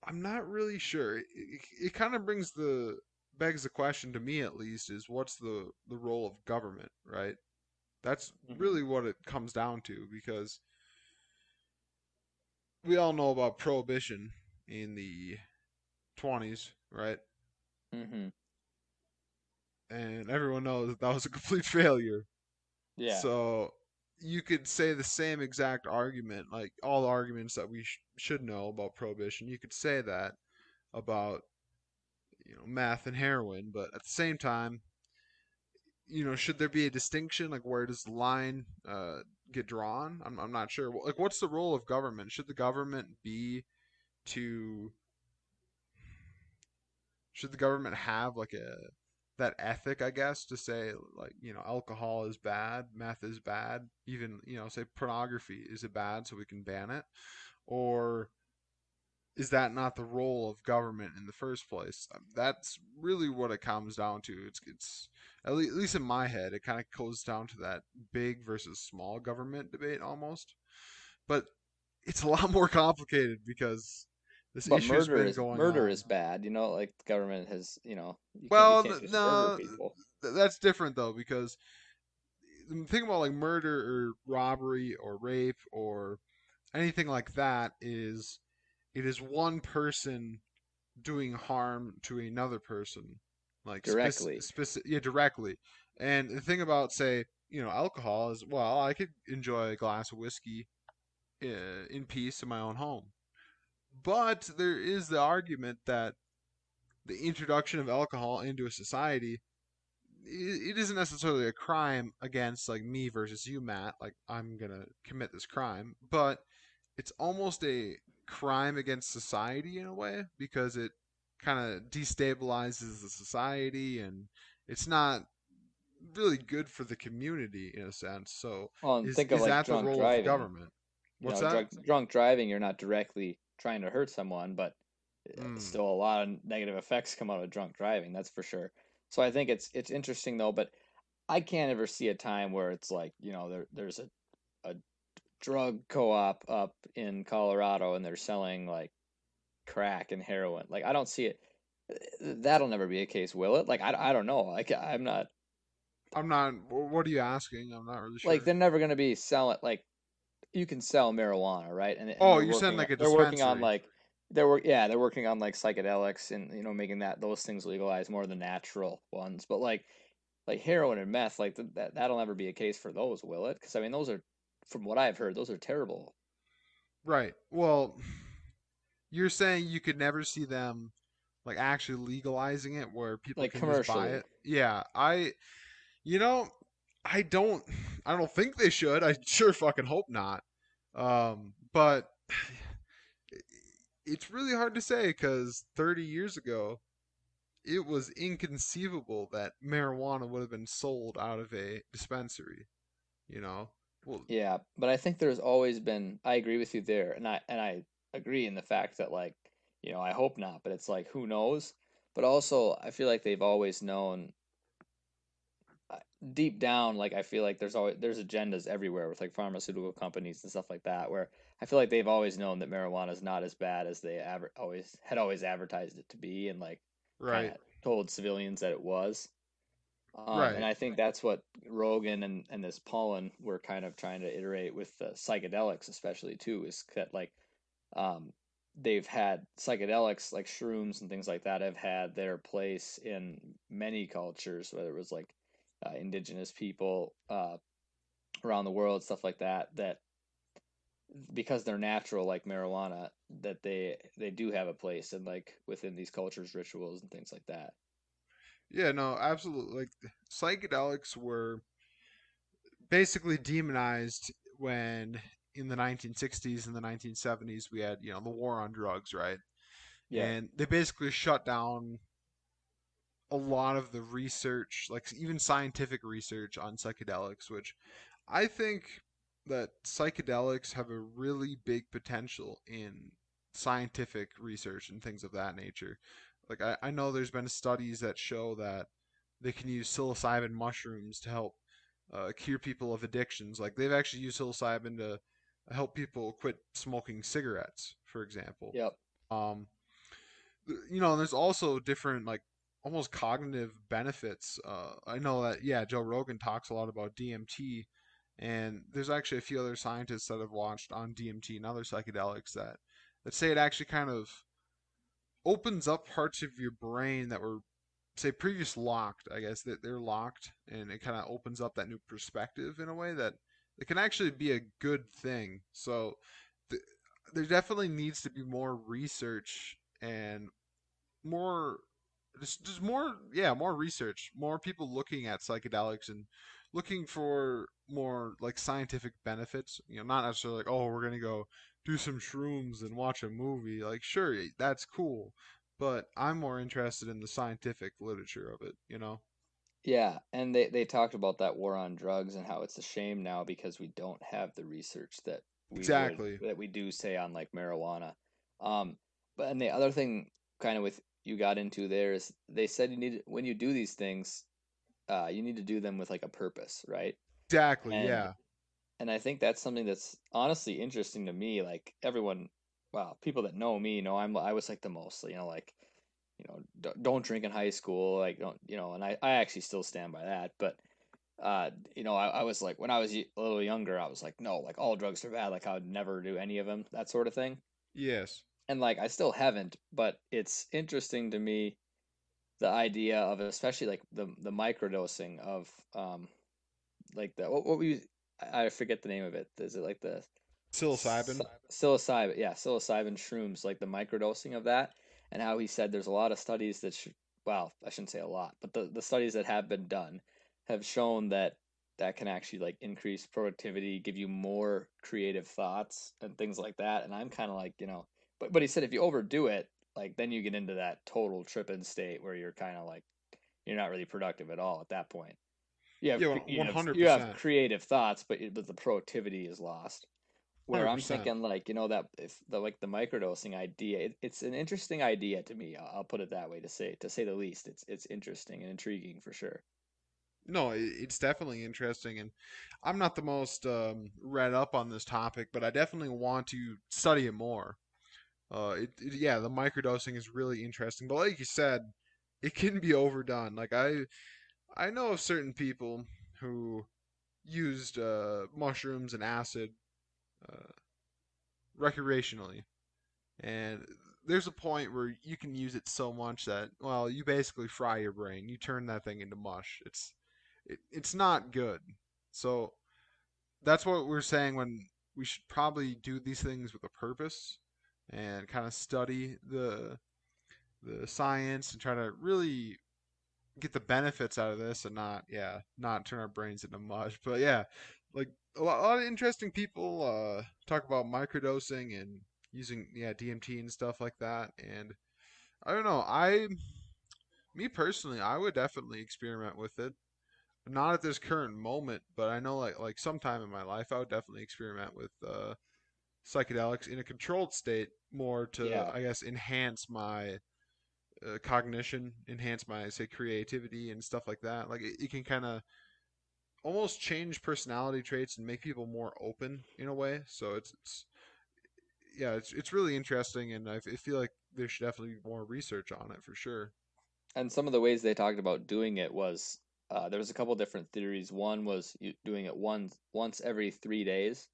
S2: I'm not really sure. It, it, it kind of brings the begs the question to me at least is what's the the role of government, right? That's
S1: Mhm.
S2: really what it comes down to because we all know about prohibition in the 20s, right?
S1: Mm-hmm.
S2: And everyone knows that that was a complete *laughs* failure.
S1: Yeah.
S2: So you could say the same exact argument, like all the arguments that we sh- should know about prohibition. You could say that about you know meth and heroin, but at the same time, you know, should there be a distinction? Like where does the line uh, get drawn? I'm I'm not sure. Like what's the role of government? Should the government be to should the government have like a that ethic, I guess, to say like you know alcohol is bad, meth is bad, even you know say pornography is it bad, so we can ban it, or is that not the role of government in the first place? Um, That's really what it comes down to. It's it's at le- at least in my head, it kind of goes down to that big versus small government debate almost, but it's a *laughs* lot more complicated because this
S1: But
S2: issue's
S1: murder
S2: been
S1: is
S2: going
S1: murder
S2: on.
S1: is bad. You know, like government has, you know, you
S2: Well,
S1: you can't
S2: th-
S1: just murder
S2: no, th- that's different though because the thing about like murder or robbery or rape or anything like that is it is one person doing harm to another person like
S1: Directly.
S2: speci- yeah directly and the thing about say you know alcohol is well i could enjoy a glass of whiskey uh, in peace in my own home but there is the argument that the introduction of alcohol into a society it isn't necessarily a crime against like me versus you matt like i'm gonna commit this crime but it's almost a crime against society in a way because it kind of destabilizes the society and it's not really good for the community in a sense so
S1: Well,
S2: is,
S1: think
S2: is
S1: of like
S2: that the
S1: drunk
S2: role
S1: driving.
S2: of government
S1: You
S2: what's
S1: know,
S2: that
S1: drunk, drunk driving, you're not directly trying to hurt someone, but
S2: Mm.
S1: still a lot of negative effects come out of drunk driving. That's for sure. So I think it's it's interesting though, but I can't ever see a time where it's like you know there there's a a drug co-op up in Colorado and they're selling like crack and heroin. Like I don't see it. That'll never be a case, will it? Like I, I don't know. Like I'm not
S2: i'm not what are you asking i'm not really sure
S1: like they're never gonna be selling like you can sell marijuana, right? And, and
S2: Oh, you're saying like a
S1: they're working on like they're work yeah they're working on like psychedelics and you know making that those things legalized more than natural ones. But like like heroin and meth like th- that that'll never be a case for those, will it? Because I mean those are from what I've heard those are terrible.
S2: Right. Well, *sighs* you're saying you could never see them like actually legalizing it where people
S1: Like,
S2: can just buy it. Yeah, I you know, I don't *sighs* I don't think they should. I *laughs* sure fucking hope not. Um, but *sighs* it's really hard to say cuz 30 years ago it was inconceivable that marijuana would have been sold out of a dispensary, you know. Well,
S1: Yeah, but I think there's always been I agree with you there and I and I agree in the fact that like you know I hope not, but it's like who knows? But also I feel like they've always known deep down, like I feel like there's always there's agendas everywhere with like pharmaceutical companies and stuff like that, where I feel like they've always known that marijuana is not as bad as they ever always had always advertised it to be, and like
S2: Right.
S1: told civilians that it was. Um, and I think that's what Rogan and, and this Pollan were kind of trying to iterate with the psychedelics, especially too, is that like um, they've had psychedelics like shrooms and things like that have had their place in many cultures, whether it was like uh, indigenous people uh, around the world, stuff like that, that because they're natural like marijuana, that they they do have a place in like within these cultures, rituals and things like that.
S2: Yeah, no, absolutely. Like psychedelics were basically demonized when in the 1960s and the 1970s we had, you know, the war on drugs, right?
S1: Yeah.
S2: And they basically shut down a lot of the research, like even scientific research on psychedelics, which I think that psychedelics have a really big potential in scientific research and things of that nature. Like I, I know there's been studies that show that they can use psilocybin mushrooms to help uh, cure people of addictions. Like they've actually used psilocybin to help people quit smoking cigarettes, for example.
S1: Yep.
S2: Um, you know, there's also different like almost cognitive benefits. Uh, I know that yeah, Joe Rogan talks a lot about DMT, and there's actually a few other scientists that have watched on DMT and other psychedelics that that say it actually kind of opens up parts of your brain that were say previous locked i guess that they're locked and it kind of opens up that new perspective in a way that it can actually be a good thing. So th- there definitely needs to be more research and more just, just more yeah more research more people looking at psychedelics and looking for more like scientific benefits. You know not necessarily like oh we're gonna go do some shrooms and watch a movie like sure that's cool but i'm more interested in the scientific literature of it you know
S1: Yeah, and they they talked about that war on drugs and how it's a shame now because we don't have the research that we would
S2: exactly
S1: that we do say on like marijuana. Um, but and the other thing kind of with you got into there is they said you need when you do these things, uh, you need to do them with like a purpose, right?
S2: exactly
S1: And
S2: yeah
S1: and I think that's something that's honestly interesting to me. Like everyone, well, people that know me know I'm I was like the most, you know, like you know, don't, don't drink in high school, like don't, you know, and I I actually still stand by that. But uh, you know, I, I was like when I was a little younger, I was like, no, like all drugs are bad, like I would never do any of them, that sort of thing.
S2: yes
S1: And like I still haven't, but it's interesting to me the idea of especially like the the microdosing of um like the what, what we I forget the name of it. Is it like the
S2: psilocybin
S1: psilocybin, yeah, psilocybin shrooms, like the microdosing of that, and how he said there's a lot of studies that, sh- well, I shouldn't say a lot, but the, the studies that have been done have shown that that can actually like increase productivity, give you more creative thoughts and things like that. And I'm kind of like, you know, but but he said if you overdo it, like then you get into that total tripping state where you're kind of like you're not really productive at all at that point.
S2: Yeah
S1: you have,
S2: 100%
S1: you have creative thoughts, but but the productivity is lost. Where I'm thinking like you know that if the like the microdosing idea, it, it's an interesting idea to me. I'll, I'll put it that way to say to say the least. It's it's interesting and intriguing for sure.
S2: No, i- it's definitely interesting, and I'm not the most um, read up on this topic, but I definitely want to study it more. Uh, it, it- yeah, the microdosing is really interesting, but like you said, it can be overdone. Like I, I know of certain people who used uh, mushrooms and acid uh, recreationally, and there's a point where you can use it so much that, well, you basically fry your brain. You turn that thing into mush. It's it, it's not good. So that's what we're saying when we should probably do these things with a purpose and kind of study the the science and try to really get the benefits out of this and not yeah not turn our brains into mush. *laughs* But yeah like a lot, a lot of interesting people uh talk about microdosing and using yeah DMT and stuff like that. And I don't know I me personally I would definitely experiment with it. Not at this current moment, but I know like like sometime in my life I would definitely experiment with uh, psychedelics in a controlled state more to
S1: Yeah,
S2: I guess enhance my uh, cognition, enhance my say creativity and stuff like that. Like it, it can kind of almost change personality traits and make people more open in a way. So it's it's yeah, it's it's really interesting, and I feel like there should definitely be more research on it for sure.
S1: And some of the ways they talked about doing it was uh, there was a couple different theories. One was you doing it once once every three days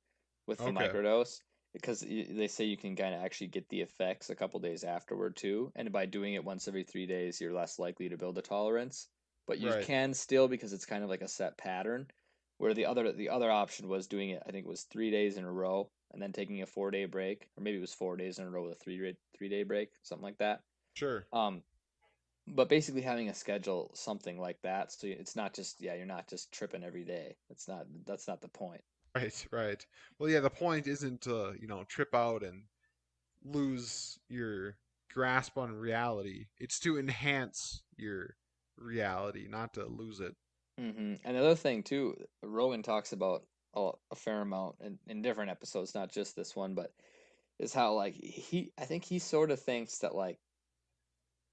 S1: with the
S2: Okay.
S1: microdose because they say you can kind of actually get the effects a couple days afterward too. And by doing it once every three days, you're less likely to build a tolerance. But you
S2: Right.
S1: can still because it's kind of like a set pattern. Where the other the other option was doing it, I think it was three days in a row and then taking a four day break, or maybe it was four days in a row with a three three day break, something like that.
S2: Sure.
S1: Um, but basically having a schedule something like that so it's not just yeah you're not just tripping every day it's not that's not the point
S2: Right, right. Well, yeah, the point isn't to, you know, trip out and lose your grasp on reality. It's to enhance your reality, not to lose it.
S1: hmm and the thing too Rogan talks about a, a fair amount in, in different episodes not just this one but is how like he i think he sort of thinks that like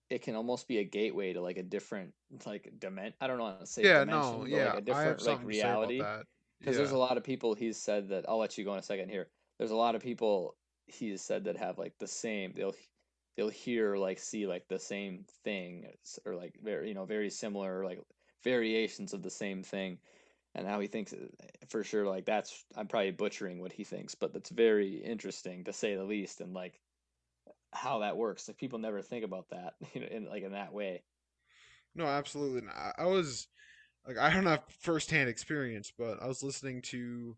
S1: it can almost be a gateway to like a different like dimension i don't know how to say
S2: Yeah,
S1: dimension
S2: no,
S1: but
S2: yeah,
S1: like a
S2: I have
S1: different like
S2: something to say about
S1: reality because there's a lot of people he's said that I'll let you go in a second here. There's a lot of people he's said that have like the same they'll they'll hear like see like the same thing or like very you know very similar like variations of the same thing and how he thinks uh, for sure like that's I'm probably butchering what he thinks but that's very interesting to say the least and like how that works like people never think about that *laughs* you know in like in that way
S2: No, absolutely. I, I was like, I don't have firsthand experience, but I was listening to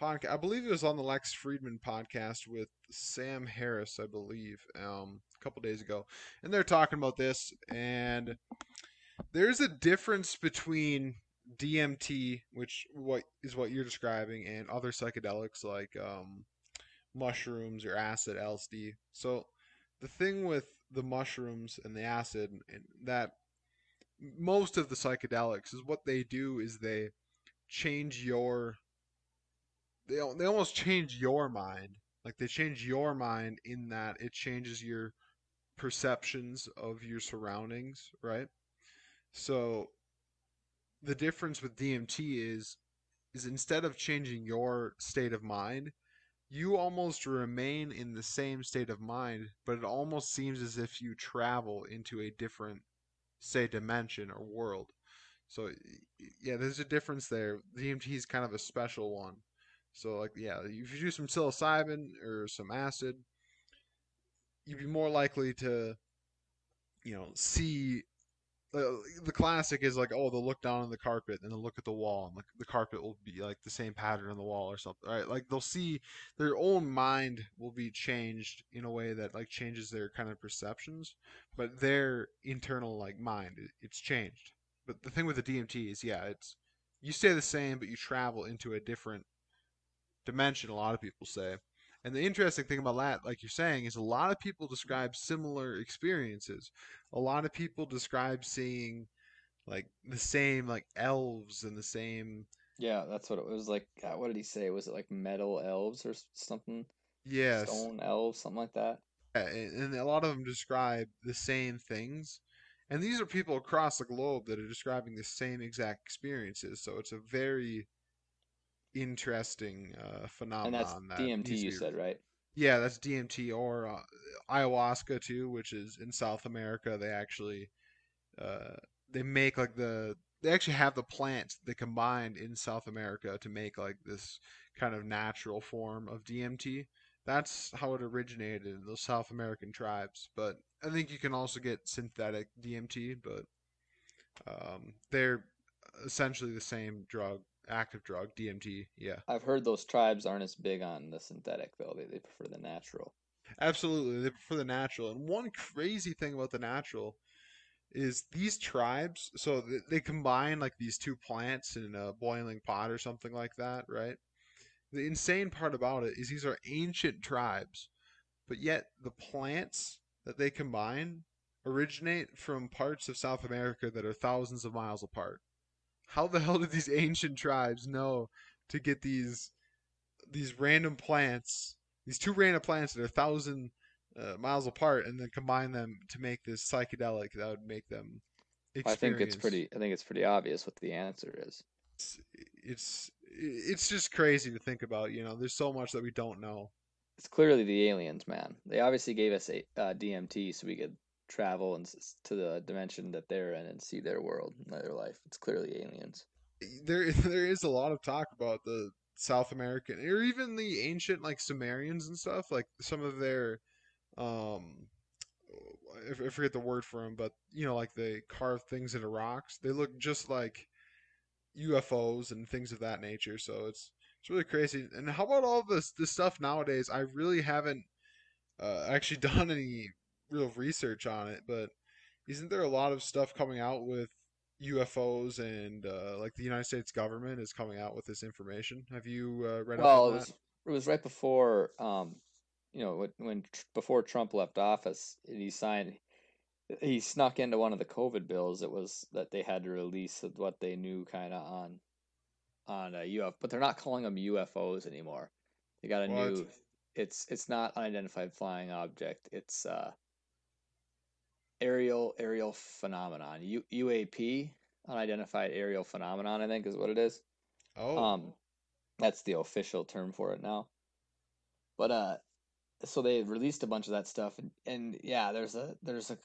S2: podcast. I believe it was on the Lex Fridman podcast with Sam Harris, I believe, um, a couple days ago, and they're talking about this. And there's a difference between DMT, which what is what you're describing, and other psychedelics like um, mushrooms or acid, LSD. So the thing with the mushrooms and the acid and that most of the psychedelics is what they do is they change your they they almost change your mind. Like they change your mind in that it changes your perceptions of your surroundings right? So the difference with DMT is is instead of changing your state of mind you almost remain in the same state of mind but it almost seems as if you travel into a different say dimension or world. So yeah, there's a difference there. DMT is kind of a special one. So like yeah, if you do some psilocybin or some acid, you'd be more likely to, you know, see. Uh, the classic is like, oh, they'll look down on the carpet and they'll look at the wall, and like the carpet will be like the same pattern on the wall or something, right? Like they'll see their own mind will be changed in a way that like changes their kind of perceptions, but their internal like mind it's changed. But the thing with the DMT is, yeah, it's you stay the same, but you travel into a different dimension. A lot of people say, and the interesting thing about that, like you're saying, is a lot of people describe similar experiences. A lot of people describe seeing like the same like elves and the same
S1: yeah that's what it was like God, what did he say? Was it like metal elves or something?
S2: Yeah,
S1: stone elves something like that?
S2: And a lot of them describe the same things. And these are people across the globe that are describing the same exact experiences so it's a very interesting uh,
S1: and that's
S2: phenomenon that
S1: DMT you said right
S2: Yeah, that's DMT or uh, ayahuasca too, which is in South America. They actually uh, they make like the they actually have the plants they combined in South America to make like this kind of natural form of DMT. That's how it originated in those South American tribes. But I think you can also get synthetic DMT, but um, they're essentially the same drug, active drug, DMT. Yeah.
S1: I've heard those tribes aren't as big on the synthetic though. They they prefer the natural.
S2: Absolutely, they prefer the natural. And one crazy thing about the natural is these tribes. So th- they combine like these two plants in a boiling pot or something like that, right? The insane part about it is these are ancient tribes, but yet the plants that they combine originate from parts of South America that are thousands of miles apart. How the *laughs* hell did these ancient tribes know to get these these random plants, these two random plants that are a thousand uh, miles apart, and then combine them to make this psychedelic that would make them
S1: I think it's pretty. I think it's pretty obvious what the answer is.
S2: it's, it's it's just crazy to think about. You know, there's so much that we don't know.
S1: It's clearly the aliens, man. They obviously gave us a uh, DMT so we could travel and to the dimension that they're in and see their world and their life. It's clearly aliens.
S2: There *laughs* there is a lot of talk about the South American or even the ancient like Sumerians and stuff. Like some of their um I forget the word for them, but you know, like they carve things into rocks. They look just like UFOs and things of that nature. So it's it's really crazy. And how about all this this stuff nowadays? I really haven't uh, actually *laughs* done any real research on it, but isn't there a lot of stuff coming out with UFOs and uh, like the United States government is coming out with this information? Have you uh, read?
S1: Well,
S2: it
S1: was it was right before um, you know when, when before Trump left office, he signed he snuck into one of the COVID bills. It was that they had to release what they knew kind of on on a UFO, but they're not calling them UFOs anymore. They got a what? new. It's it's not unidentified flying object. It's uh aerial aerial phenomenon. U, UAP, unidentified aerial phenomenon. I think is what it is.
S2: Oh.
S1: Um, that's the official term for it now. But uh, so they released a bunch of that stuff, and, and yeah, there's a there's a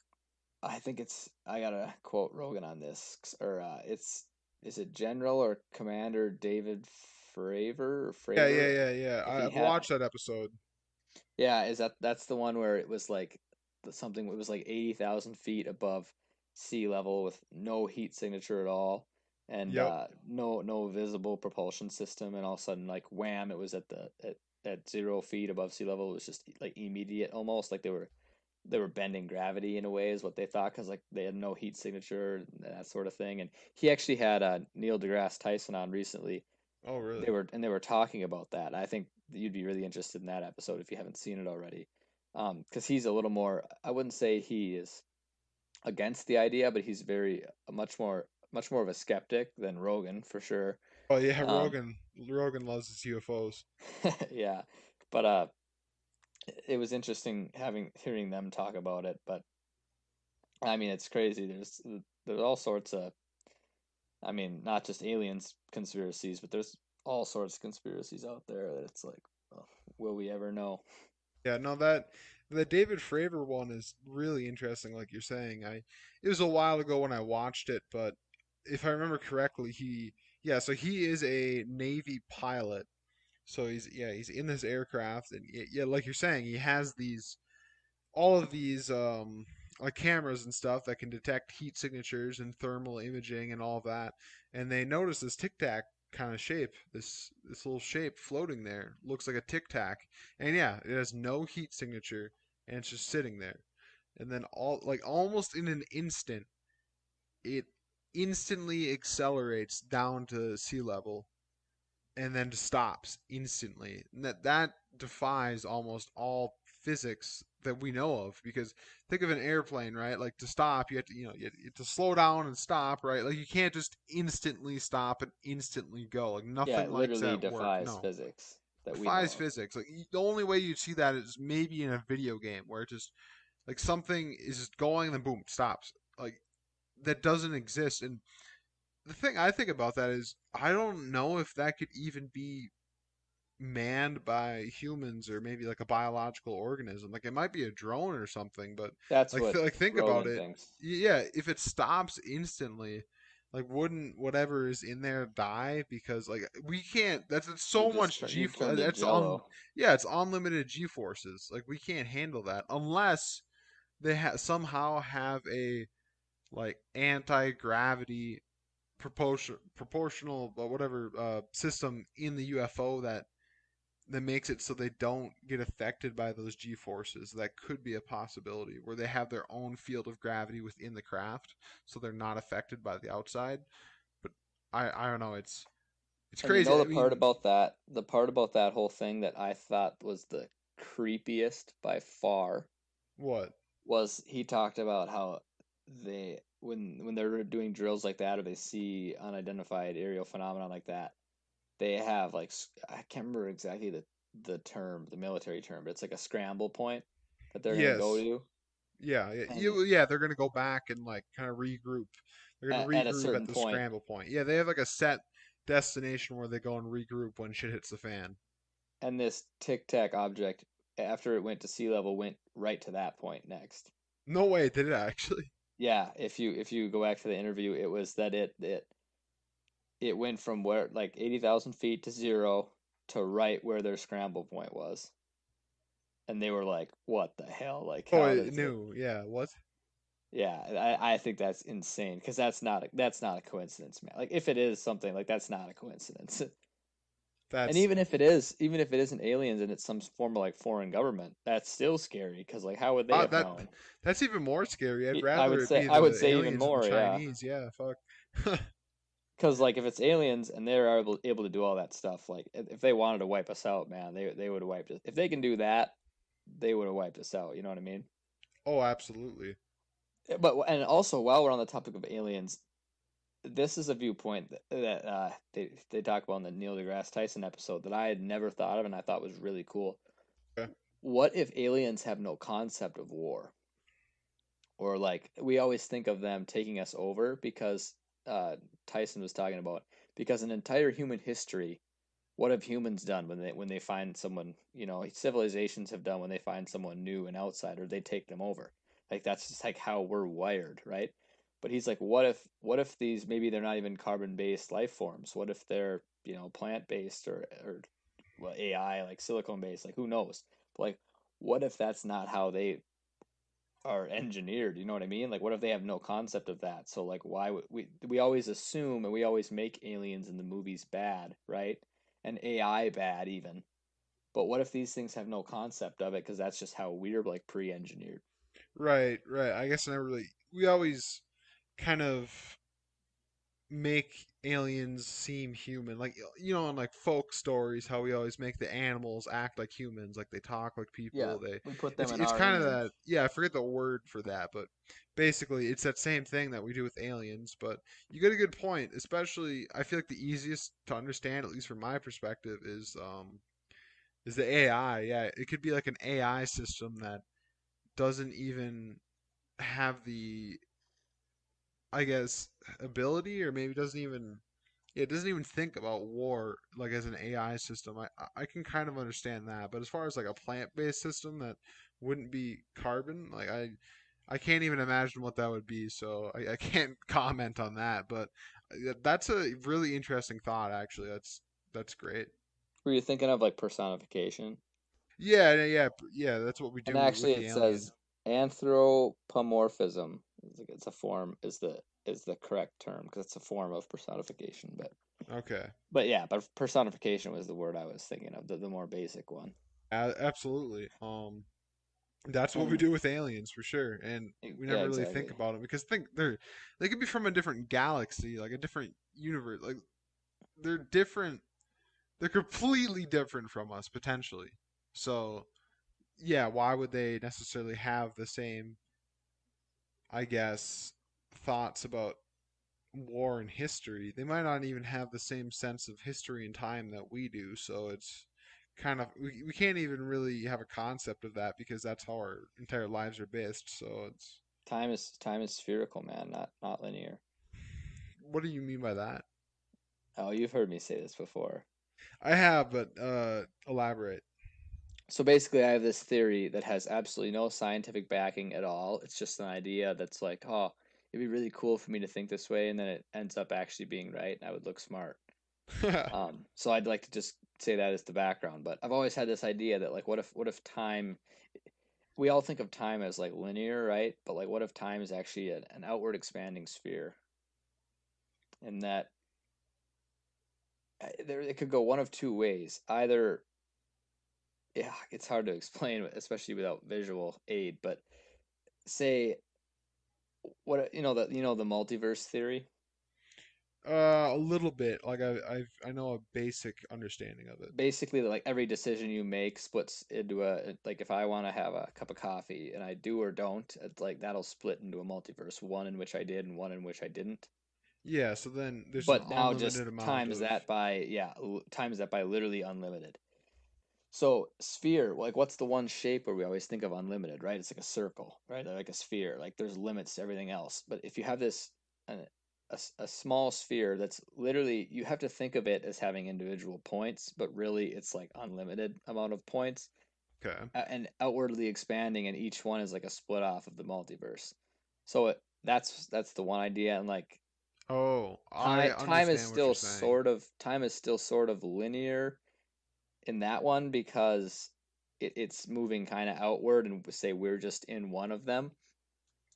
S1: I think it's I gotta quote Rogan on this, or uh, it's is it General or Commander David Fravor? Fravor?
S2: Yeah, yeah, yeah, yeah. I watched that episode.
S1: Yeah, is that that's the one where it was like something it was like eighty thousand feet above sea level with no heat signature at all and yep. uh, no no visible propulsion system and all of a sudden like wham it was at the at, at zero feet above sea level. It was just like immediate almost like they were they were bending gravity in a way is what they thought because like they had no heat signature and that sort of thing. And he actually had uh, neil degrasse tyson on recently.
S2: Oh really?
S1: They were and they were talking about that. I think you'd be really interested in that episode if you haven't seen it already because um, he's a little more i wouldn't say he is against the idea but he's very much more much more of a skeptic than rogan for sure.
S2: Oh yeah um, rogan rogan loves his ufos *laughs*
S1: yeah but uh it was interesting having hearing them talk about it but i mean it's crazy there's there's all sorts of i mean not just aliens conspiracies but there's all sorts of conspiracies out there that it's like well, will we ever know
S2: yeah no that the david fravor one is really interesting like you're saying. I it was a while ago when i watched it but if i remember correctly he yeah so he is a navy pilot. So he's yeah he's in this aircraft and yeah like you're saying he has these all of these um like cameras and stuff that can detect heat signatures and thermal imaging and all that. And they notice this tic tac kind of shape this this little shape floating there looks like a tic tac and yeah it has no heat signature and it's just sitting there and then all like almost in an instant it instantly accelerates down to sea level and then stops instantly. And that that defies almost all physics that we know of because think of an airplane right? Like to stop you have to you know you have to slow down and stop right? Like you can't just instantly stop and instantly go. Like nothing yeah, like that
S1: defies. No. physics
S2: that defies physics. Like the only way you'd see that is maybe in a video game where it just like something is just going and then boom stops. Like that doesn't exist. And the thing I think about that is I don't know if that could even be manned by humans or maybe like a biological organism. Like it might be a drone or something, but
S1: that's
S2: like,
S1: what *laughs*
S2: like think
S1: Roland
S2: about it.
S1: Thinks.
S2: Yeah, if it stops instantly, like wouldn't whatever is in there die because like we can't that's it's so much g that's on yeah it's unlimited g forces like we can't handle that unless they ha- somehow have a like anti-gravity proportion proportional uh, whatever uh, system in the UFO that that makes it so they don't get affected by those g forces. That could be a possibility where they have their own field of gravity within the craft, so they're not affected by the outside. But I I don't know. It's it's crazy.
S1: You know
S2: the
S1: I part about that, the part about that whole thing that I thought was the creepiest by far.
S2: What
S1: was he talked about how they when when they're doing drills like that or they see unidentified aerial phenomenon like that, they have like I can't remember exactly the the term, the military term, but it's like a scramble point that they're yes. gonna go to.
S2: Yeah, yeah, you, yeah. They're gonna go back and like kind of regroup. They're gonna at, regroup at, at the point. scramble point. Yeah, they have like a set. destination where they go and regroup when shit hits the fan.
S1: And this Tic Tac object, after it went to sea level, went right to that point next.
S2: No way, did it actually?
S1: Yeah, if you if you go back to the interview, it was that it it it went from where like eighty thousand feet to zero to right where their scramble point was, and they were like, "What the hell?" Like,
S2: Oh,
S1: it-
S2: knew. Yeah, what?
S1: Yeah, I, I think that's insane because that's not a, that's not a coincidence, man. Like if it is something like that's not a coincidence. *laughs*
S2: That's
S1: And even if it is, even if it isn't aliens and it's some form of like foreign government, that's still scary because like how would they
S2: Uh,
S1: have
S2: that-
S1: known?
S2: that's even more scary. I'd rather
S1: I would
S2: it
S1: say-
S2: be
S1: I would say even more, yeah.
S2: Chinese. Yeah, fuck. *laughs*
S1: Because like if it's aliens and they're able able to do all that stuff, like if they wanted to wipe us out, man, they they would have wiped us. If they can do that, they would have wiped us out. You know what I mean?
S2: oh, absolutely.
S1: Eh, But and also while we're on the topic of aliens, this is a viewpoint that, that uh, they they talk about in the Neil deGrasse Tyson episode that I had never thought of and I thought was really cool.
S2: Okay.
S1: What if aliens have no concept of war? Or like we always think of them taking us over because uh, Tyson was talking about because an entire human history, what have humans done when they when they find someone you know civilizations have done when they find someone new and outsider they take them over? Like that's just like how we're wired right? But he's like what if what if these maybe they're not even carbon based life forms? What if they're you know plant based or or well, ai like silicone based like who knows? But like what if that's not how they are engineered you know what i mean like what if they have no concept of that so like why would we we always assume and we always make aliens in the movies bad right and ai bad even but what if these things have no concept of it because that's just how we're like pre-engineered
S2: Right, right. I guess I never really. We always kind of make aliens seem human, like you know, in like folk stories, how we always make the animals act like humans, like they talk like people.
S1: Yeah,
S2: They
S1: we put them
S2: it's, it's kind of that yeah i forget the word for that but basically it's that same thing that we do with aliens but you get a good point especially i feel like the easiest to understand at least from my perspective is um is the ai yeah it could be like an ai system that doesn't even have the i guess ability or maybe doesn't even it doesn't even think about war like as an AI system. I I can kind of understand that, but as far as like a plant-based system that wouldn't be carbon, like I I can't even imagine what that would be. So I, I can't *laughs* comment on that. But uh, that's a really interesting thought. Actually, that's that's great.
S1: Were you thinking of like personification?
S2: Yeah, yeah, yeah. That's what we do.
S1: And actually, it says anthropomorphism. It's a form is the is the correct term because it's a form of personification. But
S2: Okay,
S1: but yeah, but personification was the word I was thinking of, the, the more basic one.
S2: absolutely. Um, that's what we do with aliens for sure, and we never really think about them because think they're they could be from a different galaxy, like a different universe. Like they're different. They're completely different from us potentially. So, yeah, why would they necessarily have the same? I guess thoughts about war and history. They might not even have the same sense of history and time that we do. So it's kind of we, we can't even really have a concept of that because that's how our entire lives are based. So it's
S1: Time is time is spherical, man, not not linear.
S2: what do you mean by that?
S1: Oh, you've heard me say this before.
S2: I have, but uh elaborate.
S1: So basically, I have this theory that has absolutely no scientific backing at all. It's just an idea that's like, oh, it'd be really cool for me to think this way, and then it ends up actually being right, and I would look smart. *laughs* Um, so I'd like to just say that as the background. But I've always had this idea that like, what if what if time? We all think of time as like linear, right? But like, what if time is actually an, an outward expanding sphere? And that there it could go one of two ways. Either yeah, it's hard to explain, especially without visual aid. But say, what you know the you know the multiverse theory.
S2: uh a little bit. Like I I've I know a basic understanding of it.
S1: Basically, like every decision you make splits into a like if I want to have a cup of coffee and I do or don't, it's like that'll split into a multiverse. One in which I did and one in which I didn't.
S2: Yeah, so then there's
S1: but now just times
S2: of
S1: that by yeah times that by literally unlimited so sphere like what's the one shape where we always think of unlimited right it's like a circle right like a sphere like there's limits to everything else but if you have this uh, a, a small sphere that's literally you have to think of it as having individual points, but really it's like unlimited amount of points
S2: Okay.
S1: and outwardly expanding, and each one is like a split off of the multiverse. So it, that's that's the one idea, and like
S2: Oh, I
S1: time time is still sort of time is still sort of linear in that one because it, it's moving kind of outward, and say we're just in one of them.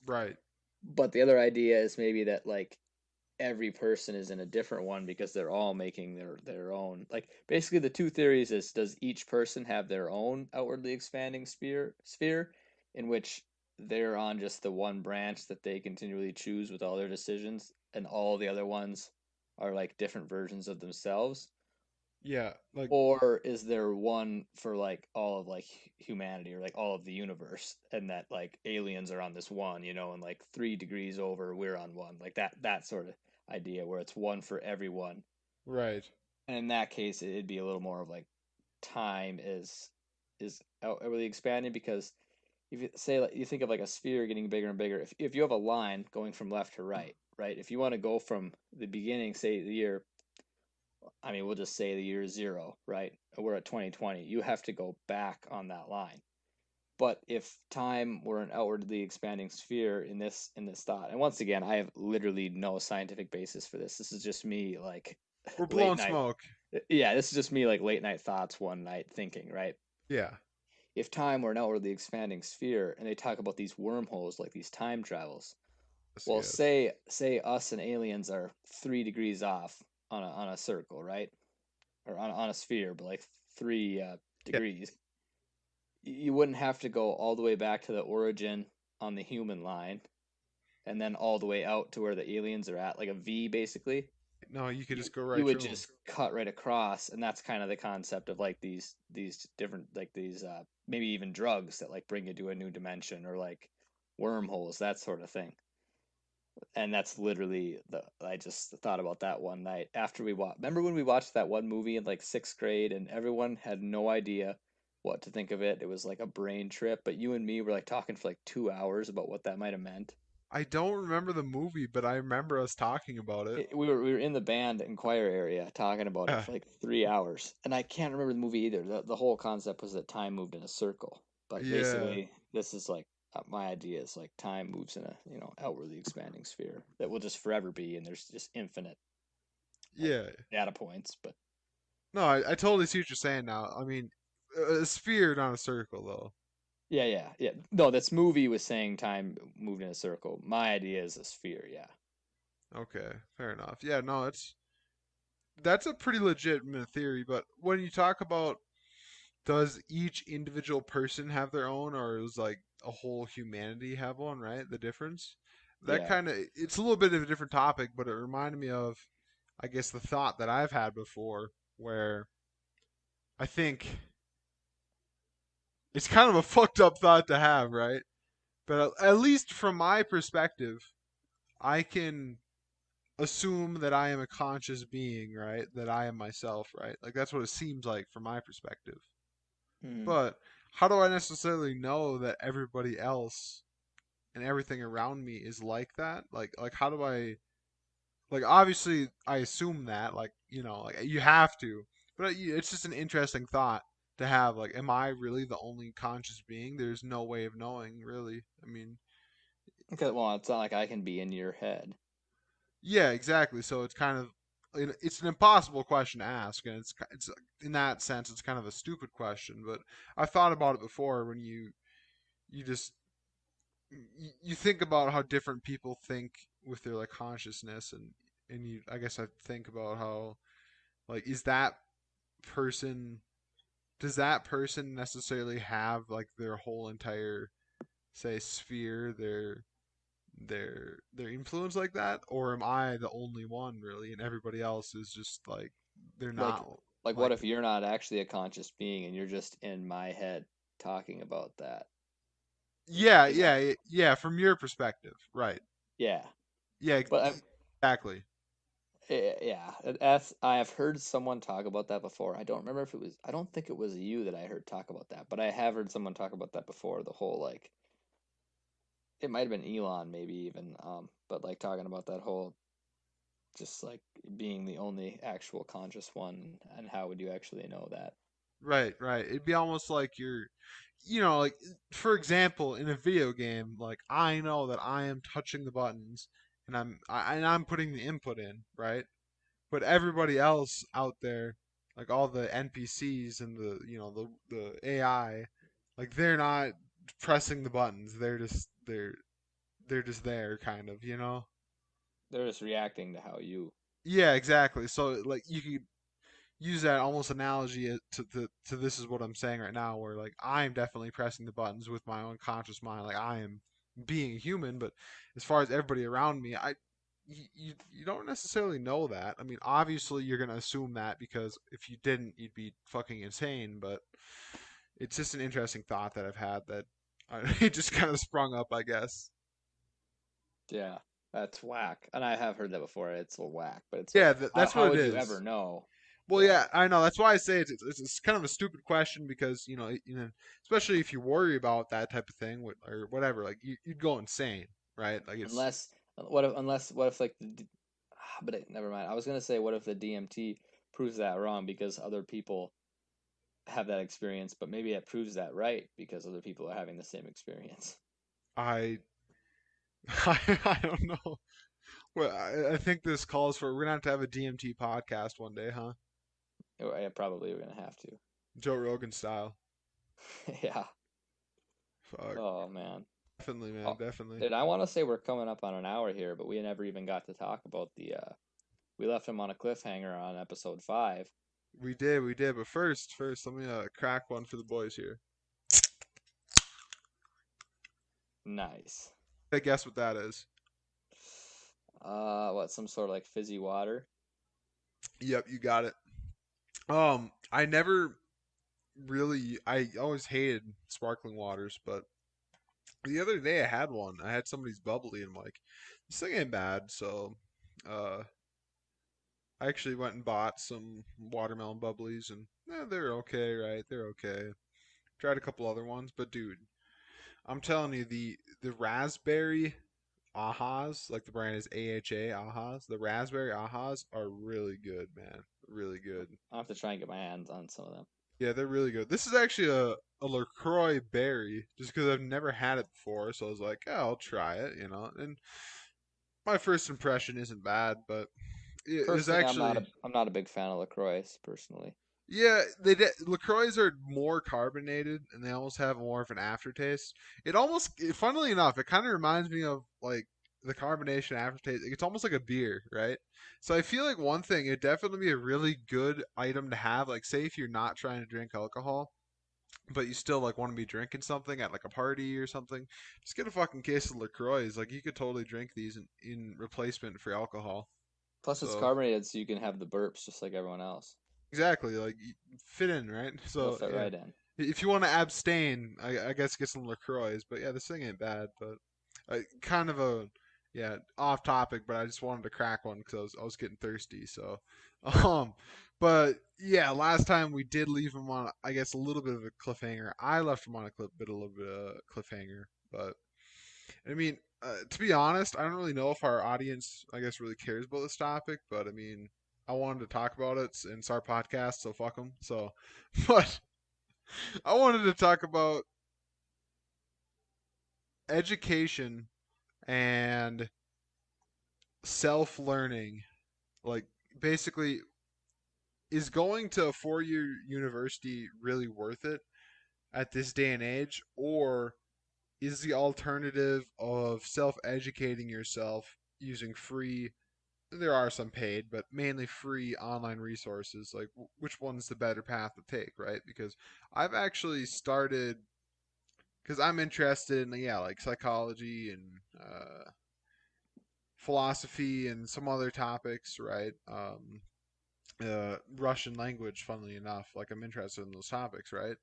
S2: Right.
S1: But the other idea is maybe that like every person is in a different one because they're all making their their own like basically the two theories is does each person have their own outwardly expanding sphere sphere in which they're on just the one branch that they continually choose with all their decisions and all the other ones are like different versions of themselves
S2: Yeah. Like
S1: or is there one for like all of like humanity or like all of the universe and that like aliens are on this one you know and like three degrees over we're on one like that that sort of idea where it's one for everyone
S2: right.
S1: and in that case it'd be a little more of like time is is really expanding because if you say like you think of like a sphere getting bigger and bigger if, if you have a line going from left to right right if you want to go from the beginning say the year I mean, we'll just say the year zero, right? We're at 2020. You have to go back on that line. But if time were an outwardly expanding sphere in this in this thought, and once again, I have literally no scientific basis for this. This is just me like
S2: We're blowing
S1: night.
S2: smoke.
S1: Uh, yeah, this is just me like late night thoughts one night thinking, right?
S2: Yeah.
S1: If time were an outwardly expanding sphere, and they talk about these wormholes like these time travels, well, say say us and aliens are three degrees off on a on a circle, right? Or on on a sphere, but like three uh, degrees. You wouldn't have to go all the way back to the origin on the human line, and then all the way out to where the aliens are at, like a V, basically.
S2: No, you could just go right
S1: you would just cut right across, and that's kind of the concept of like these these different like these uh maybe even drugs that like bring you to a new dimension or like wormholes, that sort of thing and that's literally the I just thought about that one night after we watched. Remember when we watched that one movie in like sixth grade, and everyone had no idea what to think of it. It was like a brain trip, but you and me were like talking for like two hours about what that might have meant.
S2: I don't remember the movie, but I remember us talking about it.
S1: It, we were we were in the band and choir area talking about it for like three hours, and I can't remember the movie either. The, the whole concept was that time moved in a circle, but
S2: Yeah.
S1: basically this is like uh, Uh, my idea is like time moves in a you know outwardly expanding sphere that will just forever be, and there's just infinite uh,
S2: Yeah.
S1: data points, but
S2: No, I, I totally see what you're saying now. I mean, a a sphere, not a circle, though.
S1: yeah, yeah, yeah. No, this movie was saying time moved in a circle. My idea is a sphere. Yeah,
S2: Okay, fair enough. Yeah, no, it's that's a pretty legitimate theory. But when you talk about does each individual person have their own, or is like a whole humanity have one? Right, the difference. That
S1: Yeah.
S2: kind of it's a little bit of a different topic, but it reminded me of, I guess, the thought that I've had before, where I think it's kind of a *laughs* fucked up thought to have, right? But at, least from my perspective, I can assume that I am a conscious being, right? That I am myself, right? Like that's what it seems like from my perspective.
S1: Mhm.
S2: But how do I necessarily know that everybody else and everything around me is like that? Like like how do I like obviously I assume that like, you know, like you have to. But it's just an interesting thought to have like am I really the only conscious being? There's no way of knowing, really. I mean,
S1: Okay, well, it's not like I can be in your head.
S2: Yeah, exactly. So it's kind of it's an impossible question to ask, and it's it's in that sense it's kind of a stupid question. But I've thought about it before when you you just you think about how different people think with their like consciousness, and and you I guess I think about how like is that person does that person necessarily have like their whole entire say sphere their their their influence like that or am i the only one really and everybody else is just like they're not
S1: like,
S2: like
S1: what if you're not actually a conscious being and you're just in my head talking about that?
S2: yeah yeah yeah from your perspective right
S1: Yeah,
S2: yeah
S1: but
S2: exactly
S1: Eh, Yeah, that's I have heard someone talk about that before. I don't remember if it was I don't think it was you that I heard talk about that, but I have heard someone talk about that before, the whole like it might have been Elon maybe even um but like talking about that whole just like being the only actual conscious one, and how would you actually know that?
S2: Right, right. It'd be almost like you're, you know, like for example, in a video game, like I know that I am touching the buttons and I'm I, and I'm putting the input in, right? But everybody else out there, like all the NPCs and the you know the the AI, like they're not pressing the buttons. They're just they're they're just there, kind of, you know.
S1: They're just reacting to how you.
S2: Yeah, exactly. So like you could use that almost analogy uh, to, to to this is what I'm saying right now, where like I'm definitely pressing the buttons with my own conscious mind, like I am being a human, but as far as everybody around me, I you you don't necessarily know that. I mean, obviously you're gonna assume that because if you didn't, you'd be fucking insane. But it's just an interesting thought that I've had that *laughs* it just kind of sprung up, I guess.
S1: Yeah, that's whack, and I have heard that before. It's a whack, but it's
S2: Yeah,
S1: like, how,
S2: that's
S1: how
S2: what
S1: would
S2: it
S1: you
S2: is.
S1: ever know?
S2: Well,
S1: Yeah.
S2: I know. That's why I say it's, it's it's kind of a stupid question because you know, you know, especially if you worry about that type of thing or whatever, like you, you'd go insane, right? Like it's
S1: Unless what if unless what if like the *sighs* but it, never mind. I was gonna say what if the DMT proves that wrong because other people have that experience, but maybe it proves that right because other people are having the same experience. *laughs*
S2: I, *laughs* I, I don't know. Well, I, I think this calls for we're gonna have to have a DMT podcast one day, huh?
S1: Oh, yeah, probably we're gonna have to.
S2: Joe Rogan style. *laughs*
S1: yeah.
S2: Fuck.
S1: Oh man.
S2: Definitely, man.
S1: Oh,
S2: definitely.
S1: Dude, I want to say we're coming up on an hour here, but we never even got to talk about the. uh We left him on a cliffhanger on episode five.
S2: We did, we did. But first, first, let me uh, crack one for the boys here.
S1: Nice.
S2: I guess what that is.
S1: Uh, what? Some sort of like fizzy water.
S2: Yep, you got it. Um, I never really, I always hated sparkling waters, but the other day I had one. I had somebody's bubbly, and I'm like, this thing ain't bad. So, uh, I actually went and bought some watermelon bubblies, and eh, they're okay, right? They're okay. Tried a couple other ones, but dude, I'm telling you, the the raspberry ahas, like the brand is AHA ahas, the raspberry ahas are really good, man. Really good.
S1: I'll have to try and get my hands on some of them.
S2: Yeah, they're really good. This is actually a, a LaCroix berry, just because I've never had it before, so I was like, yeah, I'll try it, you know. And my first impression isn't bad, but
S1: Personally,
S2: actually
S1: I'm not a I'm not a big fan of Lacroix personally.
S2: yeah. They de- LaCroix are more carbonated, and they almost have more of an aftertaste. It almost, funnily enough, it kind of reminds me of like the carbonation aftertaste. It's almost like a beer, right? So I feel like one thing, it'd definitely be a really good item to have. Like, say if you're not trying to drink alcohol, but you still like want to be drinking something at like a party or something, just get a fucking case of Lacroix. Like you could totally drink these in, in replacement for alcohol.
S1: Plus, it's
S2: So-
S1: carbonated, so you can have the burps just like everyone else.
S2: Exactly, like fit in, right? So
S1: It'll fit
S2: yeah.
S1: right in.
S2: if you want to abstain, I, I guess get some Lacroix. But yeah, this thing ain't bad. But uh, kind of a yeah off topic, but I just wanted to crack one because I was I was getting thirsty. So *laughs* um, but yeah, last time we did leave him on I guess a little bit of a cliffhanger. I left him on a clip bit a little bit of a cliffhanger, but I mean. Uh, to be honest, I don't really know if our audience, I guess, really cares about this topic. But I mean, I wanted to talk about it, and it's our podcast, so fuck them. So, *laughs* but I wanted to talk about education and self learning. Like, basically, is going to a four year university really worth it at this day and age? Or is the alternative of self educating yourself using free there are some paid, but mainly free online resources. Like, which one's the better path to take, right? Because I've actually started, because I'm interested in, yeah, like psychology and uh, philosophy and some other topics, right? Um, uh, Russian language, funnily enough, like I'm interested in those topics, right?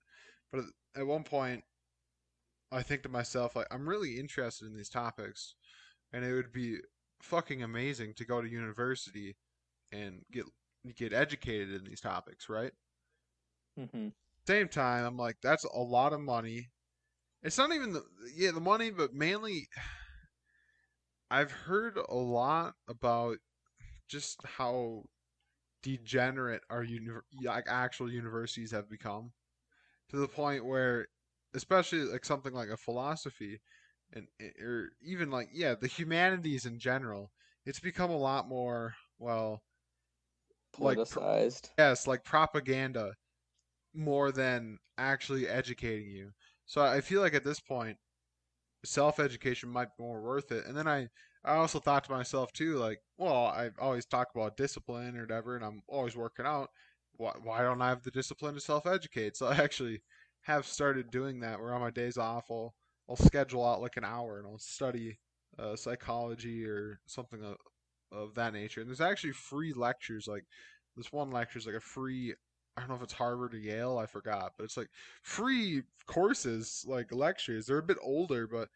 S2: But at one point, I think to myself, like, I'm really interested in these topics, and it would be fucking amazing to go to university and get get educated in these topics, right?
S1: hmm
S2: Same time, I'm like, that's a lot of money. It's not even the yeah the money, but mainly *sighs* I've heard a lot about just how degenerate our uni- like actual universities have become to the point where especially like something like a philosophy and eh, or even like yeah the humanities in general it's become a lot more well like
S1: Politicized.
S2: yes like propaganda more than actually educating you. So i feel like at this point self education might be more worth it. And then i i also thought to myself too like well i always talk about discipline or whatever and i'm always working out. Why, why don't i have the discipline to self educate so *laughs* i actually have started doing that where on my days off i'll I'll schedule out like an hour and I'll study uh, psychology or something of, of that nature. And there's actually free lectures. Like this one lecture is like a free. I don't know if it's Harvard or Yale. I forgot, but it's like free courses, like lectures. They're a bit older, but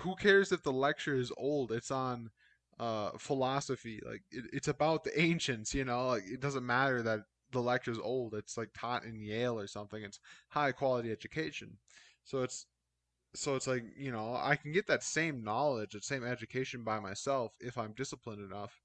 S2: who cares if the lecture is old? It's on uh, philosophy. Like it, it's about the ancients. You know, like it doesn't matter that the lecture's old. It's like taught in Yale or something. It's high quality education. So it's so it's like you know i can get that same knowledge that same education by myself if i'm disciplined enough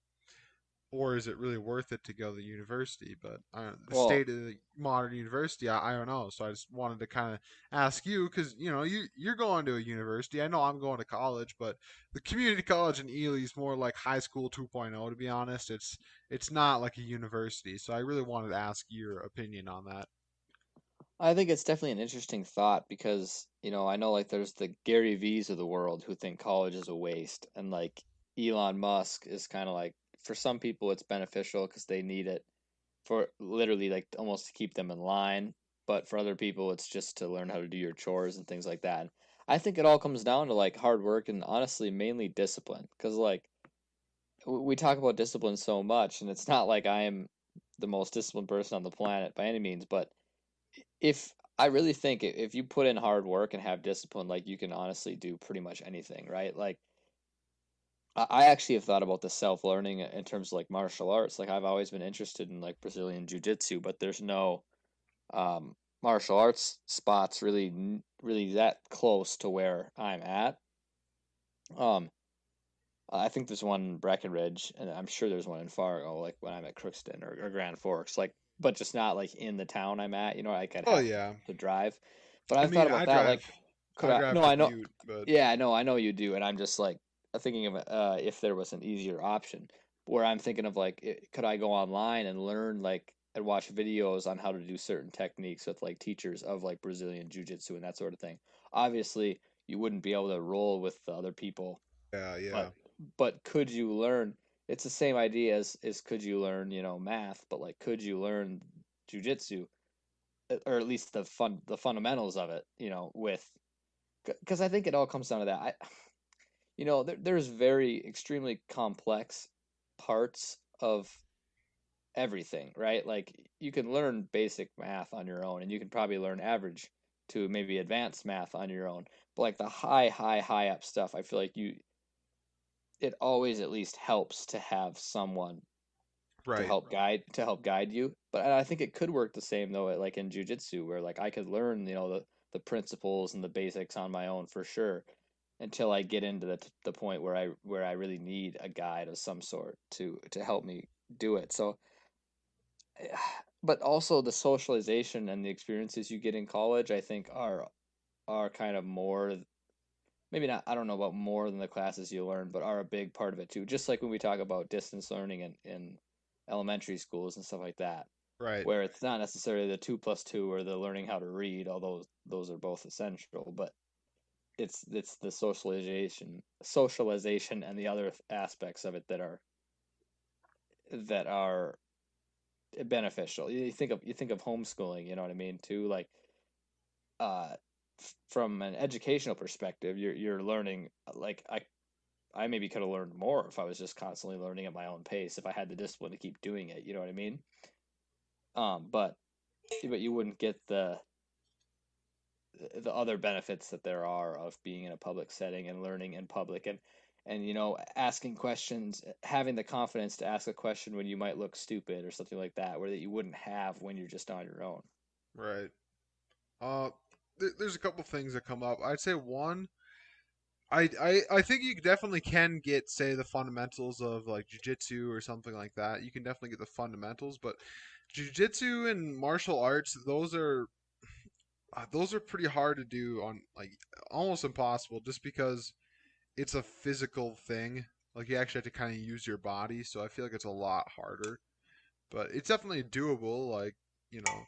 S2: or is it really worth it to go to the university? But uh, the
S1: Well,
S2: state of the modern university I, I don't know. So i just wanted to kind of ask you because you know you, you're going to a university. I know i'm going to college but the community college in ely is more like high school 2.0 to be honest. It's it's not like a university. So i really wanted to ask your opinion on that.
S1: I think it's definitely an interesting thought because, you know, I know like there's the Gary V's of the world who think college is a waste, and like Elon Musk is kind of like for some people it's beneficial because they need it for literally like almost to keep them in line, but for other people it's just to learn how to do your chores and things like that. I think it all comes down to like hard work and honestly mainly discipline because like we talk about discipline so much, and it's not like I am the most disciplined person on the planet by any means, but if I really think if you put in hard work and have discipline, like you can honestly do pretty much anything, right? Like I I actually have thought about the self-learning in terms of like martial arts. Like I've always been interested in like Brazilian jiu-jitsu, but there's no um martial arts spots really really that close to where I'm at. Um I think there's one in Breckenridge, and I'm sure there's one in Fargo, like when I'm at Crookston or, or Grand Forks, like, but just not like in the town I'm at. You know, like I'd
S2: oh yeah
S1: to drive. But
S2: i
S1: I've thought about
S2: i
S1: that.
S2: drive
S1: Like, could
S2: i
S1: I? No, I know.
S2: but
S1: Yeah, I know. I know you do, and I'm just like thinking of uh, if there was an easier option. Where I'm thinking of like, it, could I go online and learn like and watch videos on how to do certain techniques with like teachers of like Brazilian jiu-jitsu and that sort of thing. Obviously, you wouldn't be able to roll with the other people
S2: yeah yeah
S1: but but could you learn it's the same idea as is could you learn you know math but like could you learn jujitsu uh, or at least the fun the fundamentals of it you know with because i think it all comes down to that i you know there, there's very extremely complex parts of everything right like you can learn basic math on your own and you can probably learn average to maybe advanced math on your own but like the high high high up stuff i feel like you it always at least helps to have someone right, to
S2: right
S1: help guide to help guide you. But I think it could work the same though, like in jujitsu, where like I could learn, you know, the the principles and the basics on my own for sure, until I get into the the point where I where I really need a guide of some sort to to help me do it. So, *sighs* but also the socialization and the experiences you get in college, I think are are kind of more maybe not I don't know about more than the classes you learn, but are a big part of it too. Just like when we talk about distance learning in, in elementary schools and stuff like that,
S2: right
S1: where it's not necessarily the two plus two or the learning how to read, although those are both essential, but it's it's the socialization socialization and the other aspects of it that are that are beneficial. You think of you think of homeschooling, you know what I mean, too, like uh from an educational perspective, you're you're learning like I I maybe could have learned more if I was just constantly learning at my own pace, if I had the discipline to keep doing it, you know what I mean? Um, but but you wouldn't get the the other benefits that there are of being in a public setting and learning in public and and you know asking questions having the confidence to ask a question when you might look stupid or something like that where that you wouldn't have when you're just on your own.
S2: Right. Uh there, there's a couple things that come up. I'd say one I, I I think you definitely can get say the fundamentals of like jujitsu or something like that. You can definitely get the fundamentals, but jujitsu and martial arts, those are uh, those are pretty hard to do on like almost impossible just because it's a physical thing. Like you actually have to kind of use your body, so I feel like it's a lot harder. But it's definitely doable. Like you know,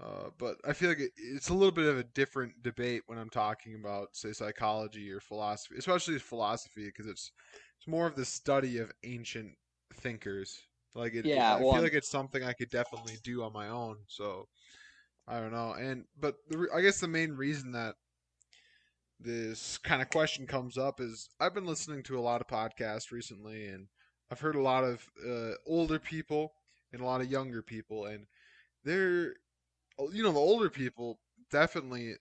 S2: uh, but I feel like it, it's a little bit of a different debate when I'm talking about, say, psychology or philosophy, especially philosophy, because it's it's more of the study of ancient thinkers. Like it,
S1: Yeah,
S2: I
S1: well,
S2: feel like it's something I could definitely do on my own. So I don't know. And but the, I guess the main reason that this kind of question comes up is I've been listening to a lot of podcasts recently, and I've heard a lot of uh, older people and a lot of younger people, and they're you know the older people definitely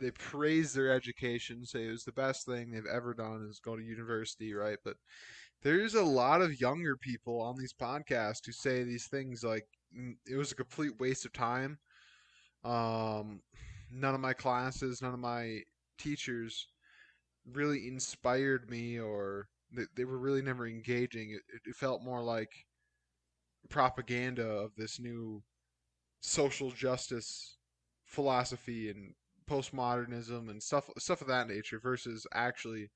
S2: they praise their education, say it was the best thing they've ever done is go to university, right? But there's a lot of younger people on these podcasts who say these things like "Mm, it was a complete waste of time. Um, none of my classes, none of my teachers really inspired me, or they, they were really never engaging. It, it felt more like propaganda of this new social justice philosophy and postmodernism and stuff stuff of that nature versus actually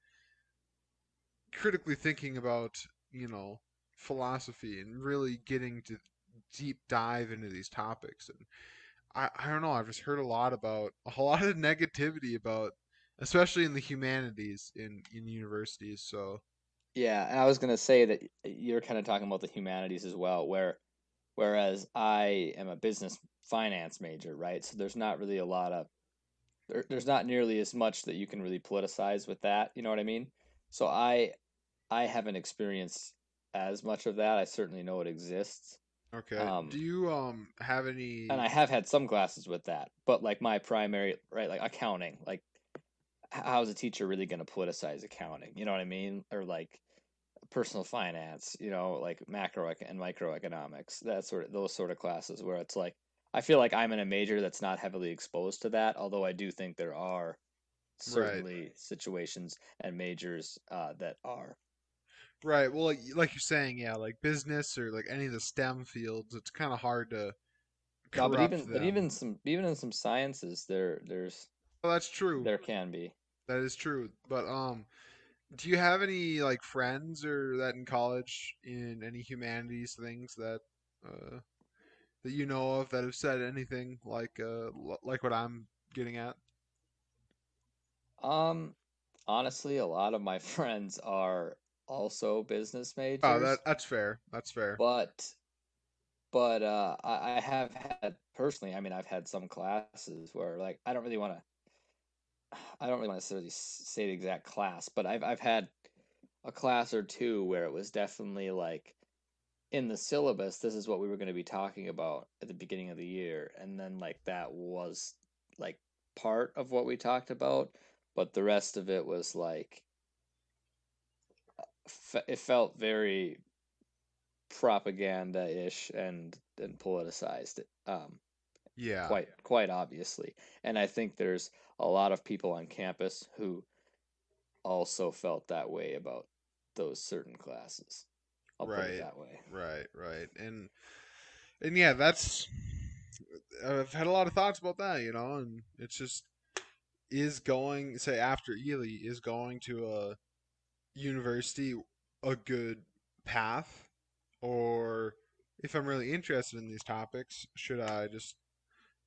S2: critically thinking about you know philosophy and really getting to deep dive into these topics and I, I don't know i've just heard a lot about *laughs* a lot of negativity about especially in the humanities in in universities so
S1: yeah, and I was gonna say that you're kind of talking about the humanities as well, where whereas I am a business finance major, right? So there's not really a lot of there, there's not nearly as much that you can really politicize with that, you know what I mean? So I I haven't experienced as much of that. I certainly know it exists.
S2: Okay
S1: Um,
S2: do you um have any
S1: and I have had some classes with that, but like my primary, right, like accounting, like how's a teacher really going to politicize accounting? You know what I mean? Or like personal finance, you know, like macro and microeconomics, that sort of those sort of classes where it's like I feel like I'm in a major that's not heavily exposed to that, although I do think there are
S2: right
S1: certainly situations and majors uh, that are.
S2: Right. Well, like, like you're saying, yeah, like business or like any of the STEM fields, it's kind of hard to
S1: No, but even but even some even in some sciences there there's
S2: Well, that's true.
S1: there can be.
S2: That is true. But um, do you have any like friends or that in college in any humanities things that uh that you know of that have said anything like uh like what I'm getting at?
S1: Um, honestly, a lot of my *laughs* friends are also business majors.
S2: Oh, that that's fair. That's fair.
S1: but but uh I, I have had personally, I mean, I've had some classes where like I don't really want to I don't really necessarily s- say the exact class, but I've I've had a class or two where it was definitely like in the syllabus, this is what we were going to be talking about at the beginning of the year, and then like that was like part of what we talked about, but the rest of it was like it felt very propaganda-ish and and politicized um
S2: Yeah.
S1: quite quite obviously and i think there's a lot of people on campus who also felt that way about those certain classes i'll put it
S2: Right.
S1: that way
S2: Right. Right. And and yeah, that's I've had a lot of thoughts about that, you know, and it's just is going say after Ely is going to a university a good path or if I'm really interested in these topics, should I just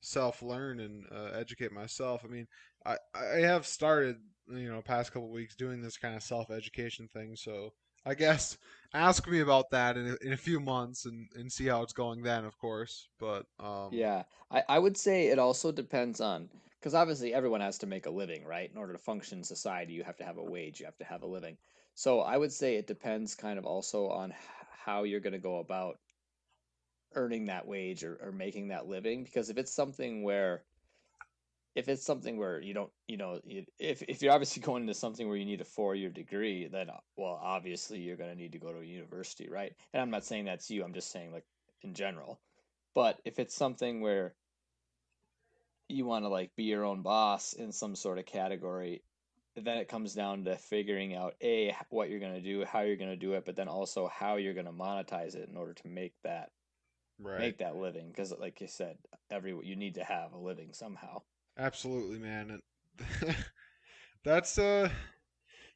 S2: self learn and uh, educate myself? I mean, I I have started, you know, past couple weeks doing this kind of self education thing, so I guess ask me about that in a, in a few months and and see how it's going then, of course. But um
S1: yeah i i would say it also depends on because obviously everyone has to make a living right? In order to function in society you have to have a wage you have to have a living. So i would say it depends kind of also on how you're going to go about earning that wage or, or making that living because if it's something where if it's something where you don't you know if, if you're obviously *laughs* going into something where you need a four-year degree then uh, well obviously you're going to need to go to a university right? And i'm not saying that's you i'm just saying like in general. But if it's something where you want to like be your own boss in some sort of category then it comes down to figuring out a what you're going to do, how you're going to do it, but then also how you're going to monetize it in order to make that
S2: right.
S1: make that living because like you said, every you need to have a living somehow.
S2: Absolutely, man. And *laughs* that's uh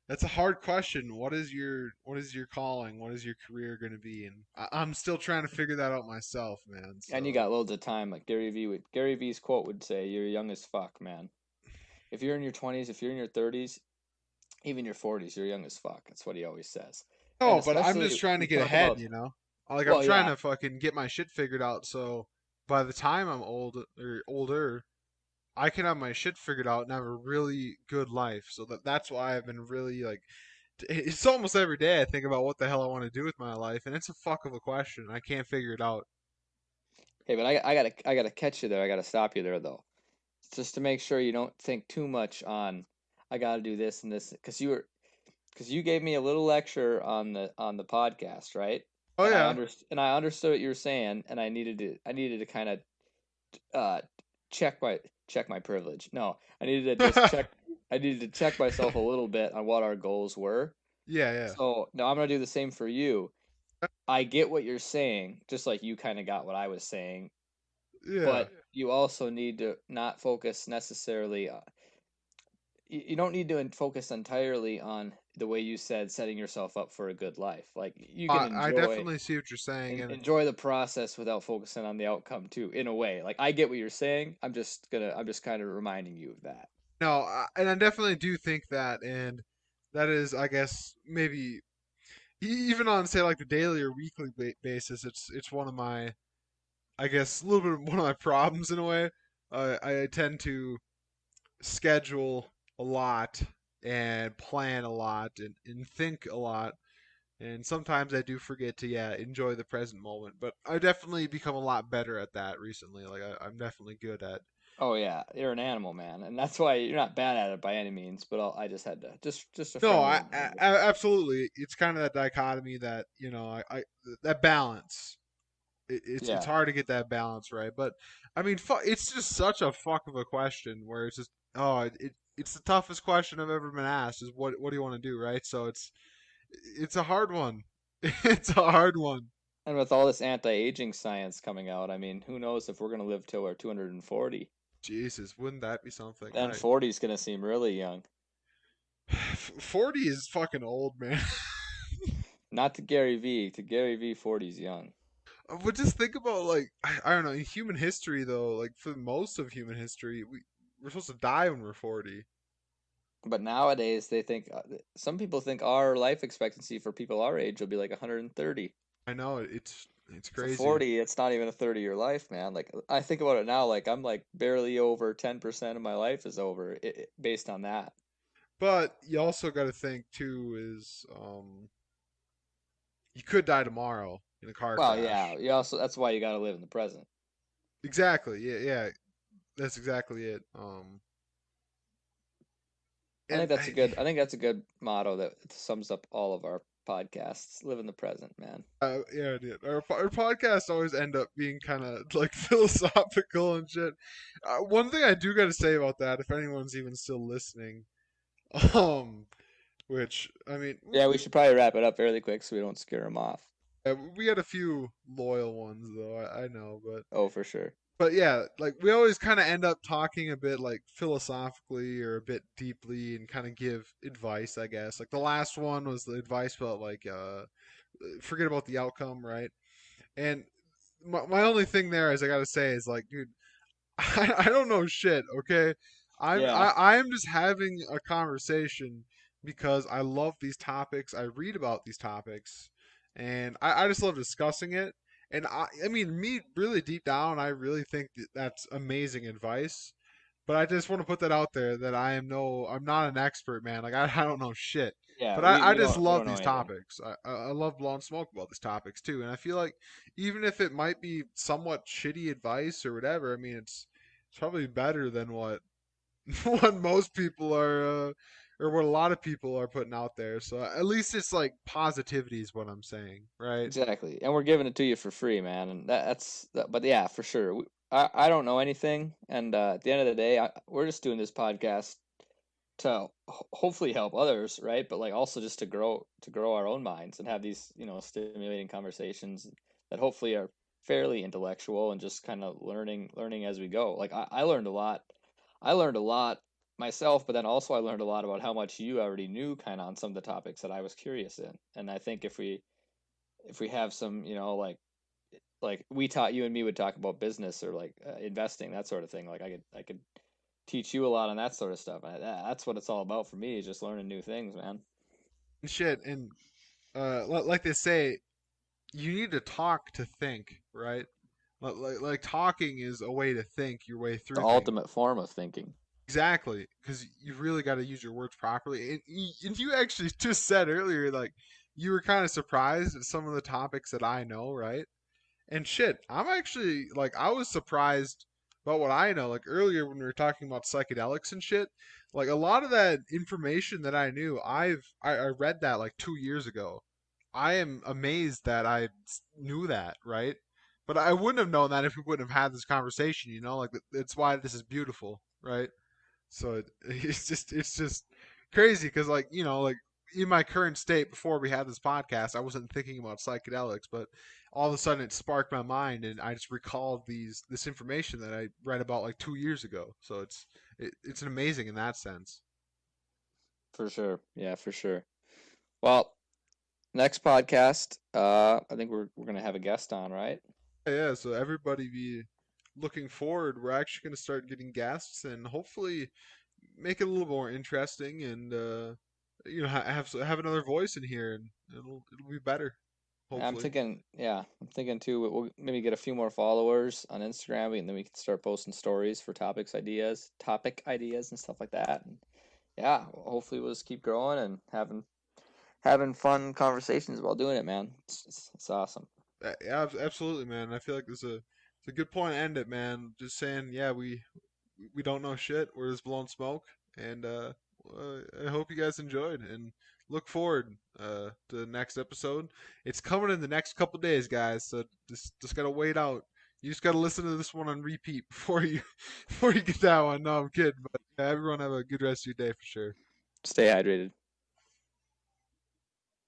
S2: that's a hard question. What is your what is your calling? What is your career going to be? And I, am still trying to figure that out myself, man.
S1: So. And you got loads of time. Like Gary V would Gary V's quote would say, "You're young as fuck, man." if you're in your 20s, if you're in your 30s, even your 40s, you're young as fuck. That's what he always says.
S2: Oh, but I'm just trying to get ahead, about, you know. Like I'm trying yeah. to fucking get my shit figured out. So by the time I'm old or older, I can have my shit figured out and have a really good life. So that that's why I've been really like. *laughs* It's almost every day I think about what the hell I want to do with my life, and it's a fuck of a question. I can't figure it out.
S1: Hey, but I, I gotta I gotta catch you there. I gotta stop you there though just to make sure you don't think too much on I got to do this and this because you were because you gave me a little lecture on the on the podcast, right?
S2: Oh
S1: and
S2: yeah.
S1: I underst- and I understood what you were saying, and I needed to I needed to kind of uh, check my check my privilege. No, I needed to just *laughs* check. I needed to check myself a little bit on what our goals were.
S2: Yeah, yeah.
S1: So now I'm gonna do the same for you. I get what you're saying, just like you kind of got what I was saying.
S2: Yeah.
S1: But you also need to not focus necessarily uh, you don't need to focus entirely on the way you said setting yourself up for a good life. Like you can enjoy,
S2: i definitely see what you're saying
S1: and enjoy the process without focusing on the outcome too in a way. Like i get what you're saying. I'm just gonna i'm just kind of reminding you of that.
S2: No and i definitely do think that and that is i guess maybe even on say like the daily or weekly basis it's it's one of my I guess, a little bit of *laughs* one of my problems in a way. Uh, I tend to schedule a lot and plan a lot and, and think a lot. And sometimes I do forget to, yeah, enjoy the present moment. But I definitely become a lot better at that recently. Like, I, I'm definitely good at.
S1: Oh yeah, you're an animal, man, and that's why you're not bad at it by any means. But I'll, i just had to just just a
S2: no, I, I, absolutely. It's kind of that dichotomy that you know, I, I that balance it, it's yeah. it's hard to get that balance right. But I mean, fu- it's just such a fuck of a question where it's just oh, it, it it's the toughest question I've ever been asked is what what do you want to do right? So it's it's a hard one. *laughs* it's a hard one.
S1: And with all this anti-aging science coming out, I mean, who knows if we're gonna live till we're 240?
S2: Jesus, wouldn't that be something?
S1: Then 40 is gonna seem really young. *sighs*
S2: 40 is fucking old, man. *laughs*
S1: Not to Gary V. To Gary V, 40 is young.
S2: Uh, but just think about like I don't know in human history though, like for most of human history, we we're supposed to die when we're forty.
S1: But nowadays, they think uh, some people think our life expectancy for people our age will be like 130.
S2: I know it's it's crazy.
S1: For 40, it's not even a 30 year life, man. Like I think about it now, like I'm like barely over 10% of my life is over it, it, based on that.
S2: But you also got to think too is um you could die tomorrow in a car accident.
S1: well,
S2: crash.
S1: yeah. You also that's why you got to live in the present.
S2: Exactly. Yeah. Yeah. That's exactly it. Um.
S1: I think that's a good. I think that's a good motto that sums up all of our podcasts. Live in the present, man.
S2: Uh, yeah, dude. Our, our podcasts always end up being kind of *laughs* like philosophical and shit. Uh, one thing I do got to say about that, if anyone's even still listening, *laughs* um, which I mean,
S1: yeah, we should probably wrap it up fairly quick so we don't scare them off.
S2: Yeah, we had a few loyal ones though. I, I know, but
S1: oh, for sure.
S2: But yeah, like we always kind of end up talking a bit like philosophically or a bit deeply and kind of give advice, I guess. Like the last one was the advice about like uh forget about the outcome, right? And my, my only thing there is I got to say is like, dude, I, *laughs* I don't know shit, okay? I'm yeah. I, I am just having a conversation because I love these topics. I read about these topics and I, I just love discussing it. And I, I mean, me really deep down, I really think that that's amazing advice. But I just want to put that out there that I am no, I'm not an expert, man. Like *laughs* I, I don't know shit. Yeah, but we, I, I just love these topics. I, I love blowing smoke about these topics too. And I feel like even if it might be somewhat shitty advice or whatever, I mean, it's it's probably better than what *laughs* what most people are uh, or what a lot of people are putting out there. So at least it's like positivity is what I'm saying, right?
S1: Exactly, and we're giving it to you for free, man. And that, that's, that, but yeah, for sure. We, I I don't know anything, and uh, at the end of the day, I, we're just doing this podcast to hopefully help others, right? But like also just to grow to grow our own minds and have these you know stimulating conversations that hopefully are fairly intellectual and just kind of learning learning as we go. Like I, I learned a lot. I learned a lot myself, but then also I learned a lot about how much you already knew kind of on some of the topics that I was curious in. And I think if we if we have some, you know, like like we taught you and me would talk about business or like uh, investing that sort of thing. Like I could I could teach you a lot on that sort of stuff. I, that's what it's all about for me is just learning new things, man.
S2: Shit, and uh, like they say, you need to talk to think, right? Like, like talking is a way to think your way through.
S1: The
S2: things.
S1: ultimate form of thinking.
S2: Exactly, because you really got to use your words properly. And, and you actually *laughs* just said earlier, like you were kind of surprised at some of the topics that I know, right? And shit, I'm actually like I was surprised about what I know. Like earlier when we were talking about psychedelics and shit, like a lot of that information that I knew, I've I, I read that like two years ago. I am amazed that I knew that, right? But I wouldn't have known that if we wouldn't have had this conversation. You know, like it's why this is beautiful, right? So it, *laughs* it's just it's just crazy because like you know like in my current state before we had this podcast, I wasn't thinking about psychedelics, but all of a sudden it sparked my mind, and I just recalled these this information that I read about like two years ago. So it's it, it's amazing in that sense.
S1: For sure, yeah, for sure. Well, next podcast, uh, I think we're we're gonna have a guest on, right?
S2: Yeah, so everybody be looking forward. We're actually gonna start getting guests, and hopefully make it a little more interesting and. uh you know have have another voice in here and it'll it'll be better.
S1: Hopefully. I'm thinking, yeah, I'm thinking too. We'll maybe get a few more followers on Instagram, and then we can start posting stories for topics, ideas, topic ideas, and stuff like that. And yeah, hopefully we'll just keep growing and having having fun conversations while doing it, man. It's, it's, it's awesome.
S2: Yeah, absolutely, man. I feel like there's a it's a good point to end it, man. Just saying, yeah, we we don't know shit. We're just blowing smoke, and uh, uh, I hope you guys enjoyed and look forward uh, to the next episode. It's coming in the next couple days, guys. So just just gotta wait out. You just gotta listen to this one on repeat *laughs* before you before you get that one. No, I'm kidding. But yeah, everyone have a good rest of your day for sure.
S1: Stay hydrated.